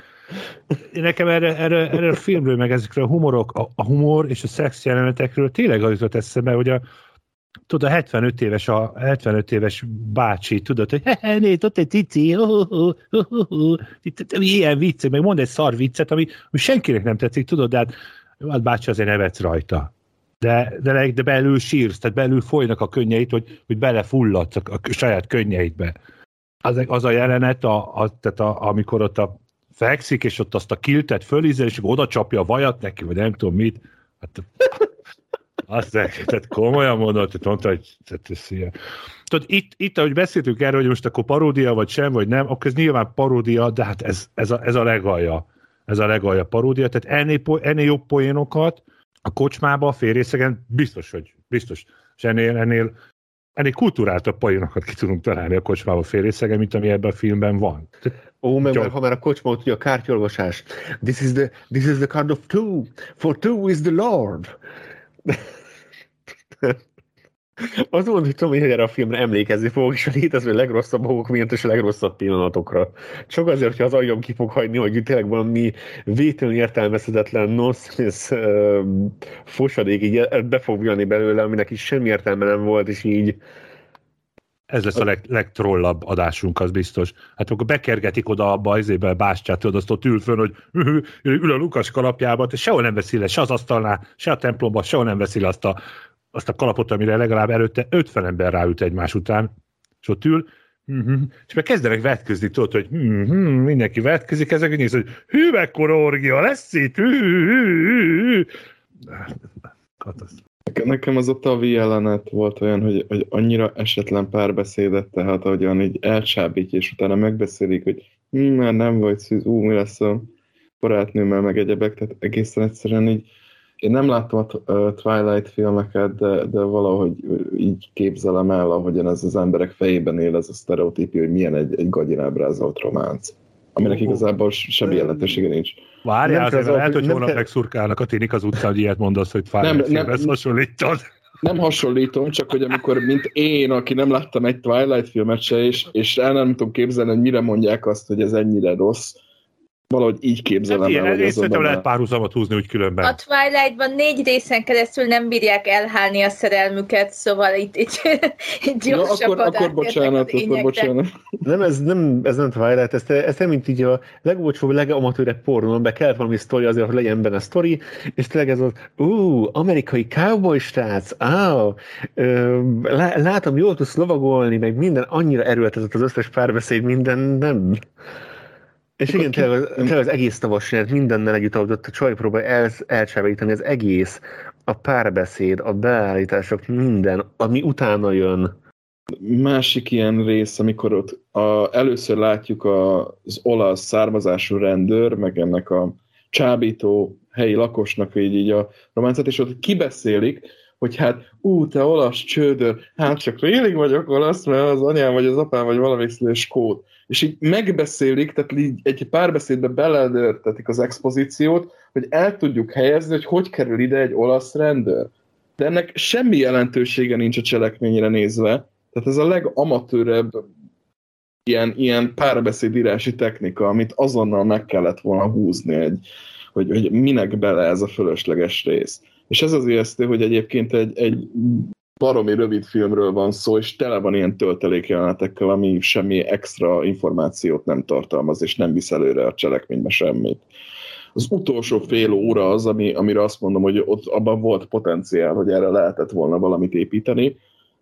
Nekem erre, erre, erre a filmről, meg ezekről a humorok, a, a humor és a szex jelenetekről tényleg az jutott eszembe, hogy a, tudod, a 75 éves, a 75 éves bácsi, tudod, hogy he, nézd, ott egy cici, ilyen vicc, meg mond egy szar viccet, ami, ami senkinek nem tetszik, tudod, de hát, hát bácsi azért nevetsz rajta. De, de, de belül sírsz, tehát belül folynak a könnyeit, hogy, hogy belefulladsz a, a saját könnyeidbe. Az, az a jelenet, a, a, tehát a, amikor ott a fekszik, és ott azt a kiltet fölízel, és oda csapja a vajat neki, vagy nem tudom mit. Hát, azt tehát komolyan mondod, tehát mondta, hogy tehát ez ilyen. Tudod, itt, itt, ahogy beszéltünk erről, hogy most akkor paródia, vagy sem, vagy nem, akkor ez nyilván paródia, de hát ez, ez, a, ez a legalja. Ez a legalja paródia, tehát ennél, ennél jobb poénokat a kocsmába, a félrészegen biztos, hogy biztos. És ennél, ennél ennél kultúráltabb poénokat ki tudunk találni a kocsmába fél mint ami ebben a filmben van. Ó, meg már, ha már a kocsma, ugye a kártyolvasás. This is the, this is the card of two, for two is the Lord. Az volt, hogy hogy erre a filmre emlékezni fogok, és a létező legrosszabb dolgok miatt és a legrosszabb pillanatokra. Csak azért, hogyha az agyom ki fog hagyni, hogy tényleg valami vétlenül értelmezhetetlen nonsense uh, fosadék így be fog jönni belőle, aminek is semmi értelme nem volt, és így ez lesz a leg, legtrollabb adásunk, az biztos. Hát akkor bekergetik oda abba az évben bástyát, tudod, azt ott ül fönn, hogy ül a Lukas kalapjába, és sehol nem veszi le, se az asztalnál, se a templomba, sehol nem veszi le azt a azt a kalapot, amire legalább előtte 50 ember ráült egymás után, és ott ül, mm-hmm. és meg kezdenek vetközni, tudod, hogy mm-hmm, mindenki vetközik, ezek néz, hogy hű, mekkora orgia lesz itt, hű, hű, hű. Nekem az a tavi jelenet volt olyan, hogy, hogy annyira esetlen párbeszédet, tehát ahogyan így elcsábítja, és utána megbeszélik, hogy hm, már nem vagy szűz, ú, mi lesz a barátnőmmel, meg egyebek, tehát egészen egyszerűen így én nem láttam a Twilight filmeket, de, de valahogy így képzelem el, ahogyan ez az emberek fejében él ez a sztereotípia, hogy milyen egy, egy gagyin ábrázolt románc. Aminek igazából semmi jelentősége nincs. Várjál, azért az lehet, hogy holnap megszurkálnak a tinik az utcán, hogy ilyet mondasz, hogy Twilight nem, filmhez nem, hasonlítod. Nem hasonlítom, csak hogy amikor, mint én, aki nem láttam egy Twilight filmet se, és, és el nem tudom képzelni, hogy mire mondják azt, hogy ez ennyire rossz, valahogy így képzelem hát el. Én szerintem lehet párhuzamot húzni úgy különben. A Twilight-ban négy részen keresztül nem bírják elhálni a szerelmüket, szóval itt, itt, itt ja, akkor, akkor bocsánat, akkor bocsánat. Nem, ez nem, ez nem Twilight, ez, ez nem mint így a legolcsóbb, legamatőrebb pornó, be kell valami sztori azért, hogy legyen benne sztori, és tényleg ez az, ú, amerikai cowboy srác, á, látom, jól tudsz lovagolni, meg minden, annyira erőltetett az összes párbeszéd, minden, nem. És igen, tényleg, tényleg az egész tavas jelenet mindennel együtt, ahogy ott a csaj próbálja el, elcsábítani az egész, a párbeszéd, a beállítások, minden, ami utána jön. Másik ilyen rész, amikor ott a, először látjuk a, az olasz származású rendőr, meg ennek a csábító helyi lakosnak így, így a románcát, és ott kibeszélik, hogy hát, ú, te olasz csődör, hát csak rélig vagyok olasz, mert az anyám vagy az apám vagy valami skót és így megbeszélik, tehát így egy párbeszédbe beledörtetik az expozíciót, hogy el tudjuk helyezni, hogy hogy kerül ide egy olasz rendőr. De ennek semmi jelentősége nincs a cselekményre nézve. Tehát ez a legamatőrebb ilyen, ilyen párbeszédírási technika, amit azonnal meg kellett volna húzni, egy, hogy, hogy minek bele ez a fölösleges rész. És ez az ijesztő, hogy egyébként egy, egy baromi rövid filmről van szó, és tele van ilyen töltelékjelenetekkel, ami semmi extra információt nem tartalmaz, és nem visz előre a cselekménybe semmit. Az utolsó fél óra az, ami, amire azt mondom, hogy ott abban volt potenciál, hogy erre lehetett volna valamit építeni,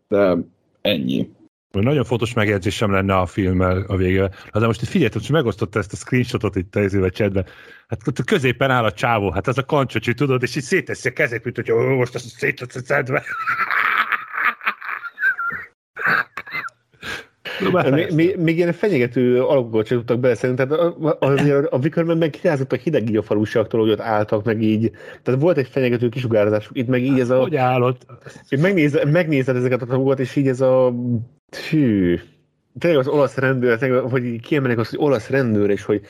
de ennyi. Nagyon fontos megjegyzésem lenne a filmmel a vége. De most figyeljetek, hogy megosztotta ezt a screenshotot itt a chatben. Hát ott középen áll a csávó, hát ez a kancsocsi, tudod, és így széteszi a kezét, mint hogy most azt szétszedve. még, még, még ilyen fenyegető alakokat sem tudtak beleszélni, tehát azért a Wickerman meg kirázott a hideg így a falusiaktól, hogy ott álltak, meg így. Tehát volt egy fenyegető kisugárzásuk, itt meg így ez a... Hogy állott? Megnézed, megnézed ezeket a tagokat, és így ez a... Hű, tényleg az olasz rendőr, hogy kiemelnek azt, hogy olasz rendőr, és hogy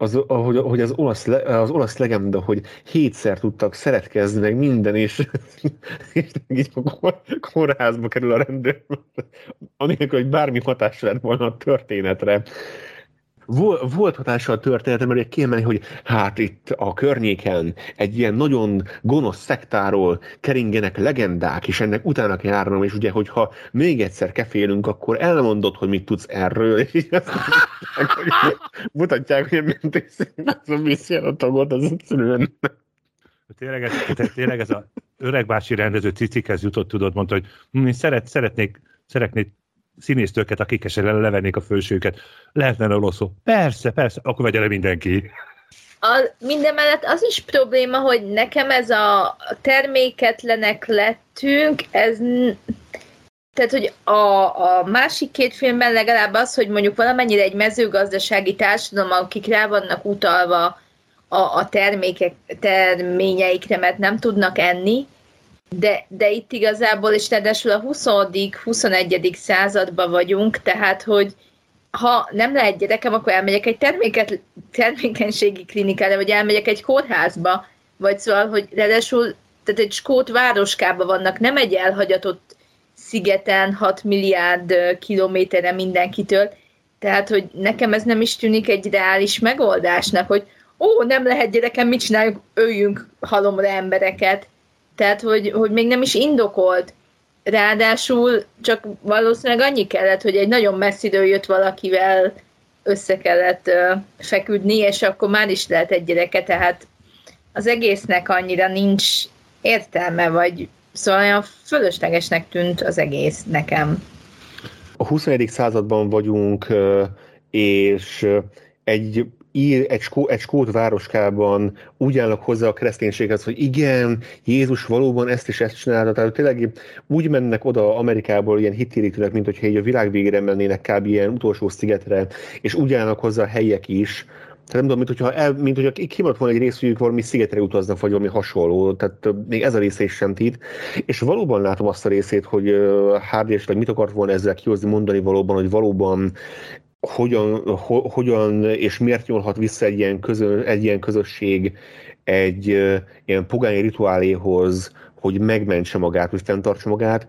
az, hogy, hogy az, olasz, az olasz legenda, hogy hétszer tudtak szeretkezni, meg minden, és, és így a kórházba kerül a rendőr, anélkül, hogy bármi hatás lett volna a történetre volt hatással a történetem, mert kiemelni, hogy hát itt a környéken egy ilyen nagyon gonosz szektáról keringenek legendák, és ennek utána kell járnom, és ugye, hogyha még egyszer kefélünk, akkor elmondod, hogy mit tudsz erről, és azt mutatják, hogy, mutatják, hogy a viszi a tagot, az egyszerűen Tényleg ez, tényleg ez a öregbási rendező cicikhez jutott, tudod, mondta, hogy hm, szeret, szeretnék, szeretnék színésztőket, akik esetleg levennék a fősőket. Lehetne a szó. Persze, persze, akkor vegye le mindenki. A, minden mellett az is probléma, hogy nekem ez a terméketlenek lettünk, ez tehát, hogy a, a másik két filmben legalább az, hogy mondjuk valamennyire egy mezőgazdasági társadalom, akik rá vannak utalva a, a termékek, terményeikre, mert nem tudnak enni, de, de itt igazából, és ráadásul a 20 21. században vagyunk, tehát, hogy ha nem lehet gyerekem, akkor elmegyek egy terméket, termékenységi klinikára, vagy elmegyek egy kórházba, vagy szóval, hogy ráadásul tehát egy skót városkában vannak, nem egy elhagyatott szigeten 6 milliárd kilométerre mindenkitől, tehát, hogy nekem ez nem is tűnik egy reális megoldásnak, hogy ó, nem lehet gyerekem, mit csináljuk, öljünk halomra embereket. Tehát, hogy, hogy még nem is indokolt. Ráadásul csak valószínűleg annyi kellett, hogy egy nagyon messziről jött valakivel össze kellett uh, feküdni, és akkor már is lehet egy gyereke, tehát az egésznek annyira nincs értelme, vagy szóval olyan fölöslegesnek tűnt az egész nekem. A 21. században vagyunk, és egy ír egy, skó, egy skót városkában úgy állnak hozzá a kereszténységhez, hogy igen, Jézus valóban ezt is ezt csinálta. Tehát tényleg úgy mennek oda Amerikából ilyen hittérítőnek, mint hogyha így a világ végére mennének kb. ilyen utolsó szigetre, és úgy állnak hozzá a helyek is, tehát nem tudom, mint hogyha, el, mint hogyha kimaradt volna egy rész, hogy valami szigetre utaznak, vagy valami hasonló. Tehát még ez a része is sem tít. És valóban látom azt a részét, hogy Hardy esetleg mit akart volna ezzel kihozni, mondani valóban, hogy valóban hogyan, ho, hogyan és miért nyúlhat vissza egy ilyen, közö, egy ilyen közösség egy ilyen pogány rituáléhoz, hogy megmentse magát, hogy fenntartsa magát,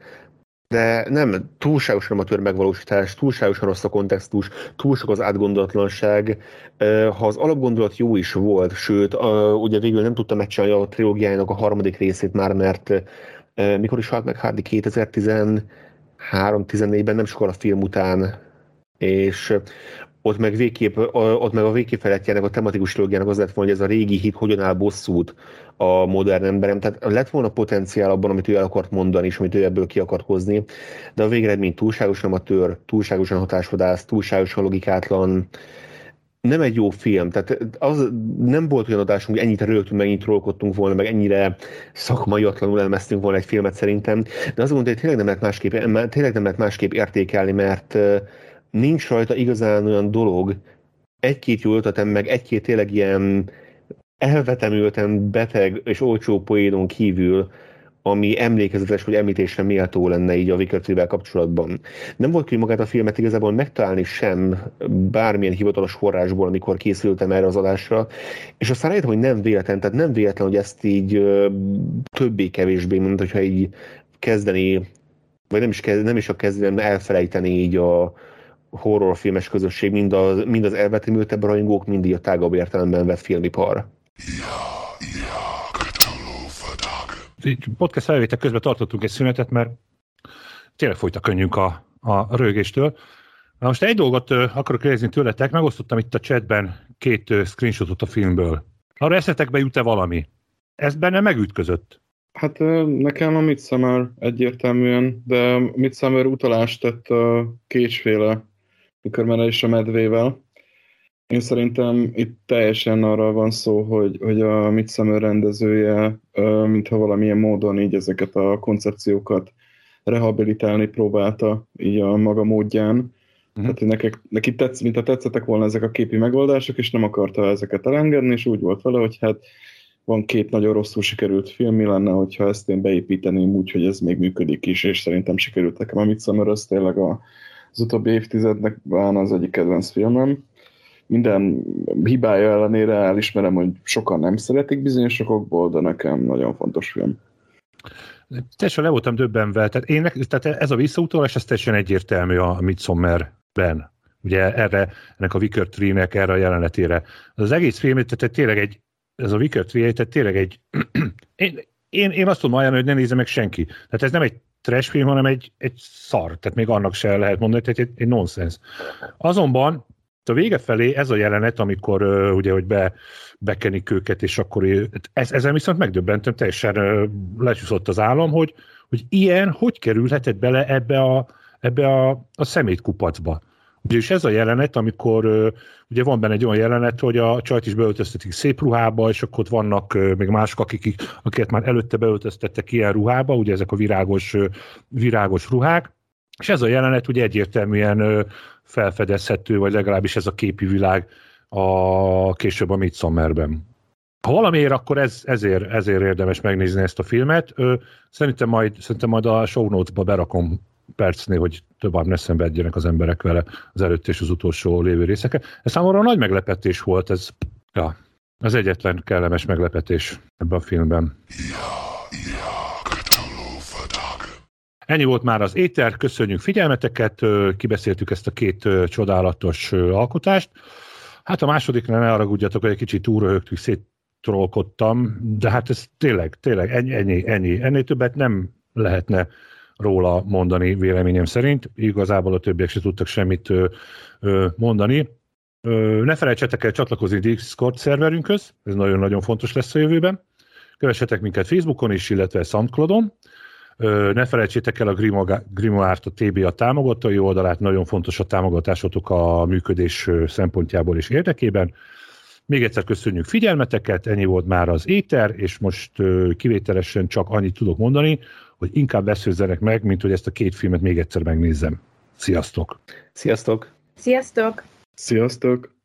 de nem, túlságosan amatőr megvalósítás, túlságosan rossz a kontextus, túl sok az átgondolatlanság. Ha az alapgondolat jó is volt, sőt, ugye végül nem tudta megcsinálni a trilógiájának a harmadik részét már, mert mikor is halt meg Hardy 2013-14-ben, nem sokkal a film után, és ott meg, végképp, ott meg a végkifejletjének a tematikus trilógiának az lett volna, hogy ez a régi hit hogyan áll bosszút a modern emberem. Tehát lett volna potenciál abban, amit ő el akart mondani, és amit ő ebből ki akart hozni, de a végeredmény túlságosan amatőr, túlságosan hatásvadász, túlságosan logikátlan, nem egy jó film, tehát az nem volt olyan adásunk, hogy ennyit rögtünk, meg ennyit trollkodtunk volna, meg ennyire szakmaiatlanul elemeztünk volna egy filmet szerintem, de azt mondom, hogy tényleg nem lehet másképp, tényleg nem lehet másképp értékelni, mert nincs rajta igazán olyan dolog, egy-két jó ötletem, meg egy-két tényleg ilyen elvetemülten beteg és olcsó poénon kívül, ami emlékezetes vagy említésre méltó lenne így a Wicker kapcsolatban. Nem volt ki magát a filmet igazából megtalálni sem bármilyen hivatalos forrásból, amikor készültem erre az adásra, és aztán rájöttem, hogy nem véletlen, tehát nem véletlen, hogy ezt így többé-kevésbé, mint hogyha így kezdeni, vagy nem is, kezd, nem is a kezdeni, elfelejteni így a, horrorfilmes közösség, mind az, mind az elvetemültebb rajongók, mind a tágabb értelemben vett filmipar. Így podcast felvétel közben tartottunk egy szünetet, mert tényleg folyt a könnyünk a, a rögéstől. Na most egy dolgot akarok kérdezni tőletek, megosztottam itt a chatben két screenshotot a filmből. Arra eszetekbe jut-e valami? Ez benne megütközött. Hát nekem a Midsummer egyértelműen, de Midsummer utalást tett a kétsféle mikor már is a medvével. Én szerintem itt teljesen arra van szó, hogy, hogy a Midsummer rendezője, mintha valamilyen módon így ezeket a koncepciókat rehabilitálni próbálta így a maga módján. Uh-huh. Tehát nekik, neki tetsz, mint a tetszettek volna ezek a képi megoldások, és nem akarta ezeket elengedni, és úgy volt vele, hogy hát van két nagyon rosszul sikerült film, mi lenne, hogyha ezt én beépíteném úgy, hogy ez még működik is, és szerintem sikerült nekem a Midsummer, az tényleg a, az utóbbi évtizednek van az egyik kedvenc filmem. Minden hibája ellenére elismerem, hogy sokan nem szeretik bizonyos okokból, de nekem nagyon fontos film. Teljesen le voltam döbbenve. Tehát, én, tehát ez a visszautalás, ez teljesen egyértelmű a Midsommar-ben. Ugye erre, ennek a Wicker Tree-nek erre a jelenetére. Az egész film, tehát tényleg egy, ez a Wicker Tree, tehát tényleg egy, én, én, én azt tudom ajánlani, hogy ne nézze meg senki. Tehát ez nem egy trash film, hanem egy, egy szar, tehát még annak se lehet mondani, tehát egy, egy nonsens. Azonban a vége felé ez a jelenet, amikor uh, ugye, hogy be, bekenik őket, és akkor ez, ezen viszont megdöbbentem, teljesen uh, lecsúszott az állam, hogy, hogy ilyen, hogy kerülhetett bele ebbe a, ebbe a, a szemétkupacba. Ugye és ez a jelenet, amikor ugye van benne egy olyan jelenet, hogy a csajt is beöltöztetik szép ruhába, és akkor ott vannak még mások, akik, akiket már előtte beöltöztettek ilyen ruhába, ugye ezek a virágos, virágos ruhák, és ez a jelenet ugye egyértelműen felfedezhető, vagy legalábbis ez a képi világ a később a Midsommerben. Ha valamiért, akkor ez, ezért, ezért érdemes megnézni ezt a filmet. Szerintem, majd, szerintem majd a show notes-ba berakom percnél, hogy tovább ne szenvedjenek az emberek vele az előtt és az utolsó lévő részeke. Ez számomra nagy meglepetés volt, ez ja, az egyetlen kellemes meglepetés ebben a filmben. Ennyi volt már az éter, köszönjük figyelmeteket, kibeszéltük ezt a két csodálatos alkotást. Hát a másodiknál ne haragudjatok, hogy egy kicsit túröhögtük, széttrolkodtam, de hát ez tényleg, tényleg ennyi, ennyi, ennyi. Ennél többet nem lehetne róla mondani véleményem szerint. Igazából a többiek se tudtak semmit ö, ö, mondani. Ö, ne felejtsetek el csatlakozni Discord szerverünkhöz, ez nagyon-nagyon fontos lesz a jövőben. Kövessetek minket Facebookon is, illetve Soundcloudon. Ö, ne felejtsétek el a Grimoire-t, a TBA támogatói oldalát, nagyon fontos a támogatásotok a működés szempontjából és érdekében. Még egyszer köszönjük figyelmeteket, ennyi volt már az éter, és most kivételesen csak annyit tudok mondani, hogy inkább veszőzzenek meg, mint hogy ezt a két filmet még egyszer megnézzem. Sziasztok! Sziasztok! Sziasztok! Sziasztok!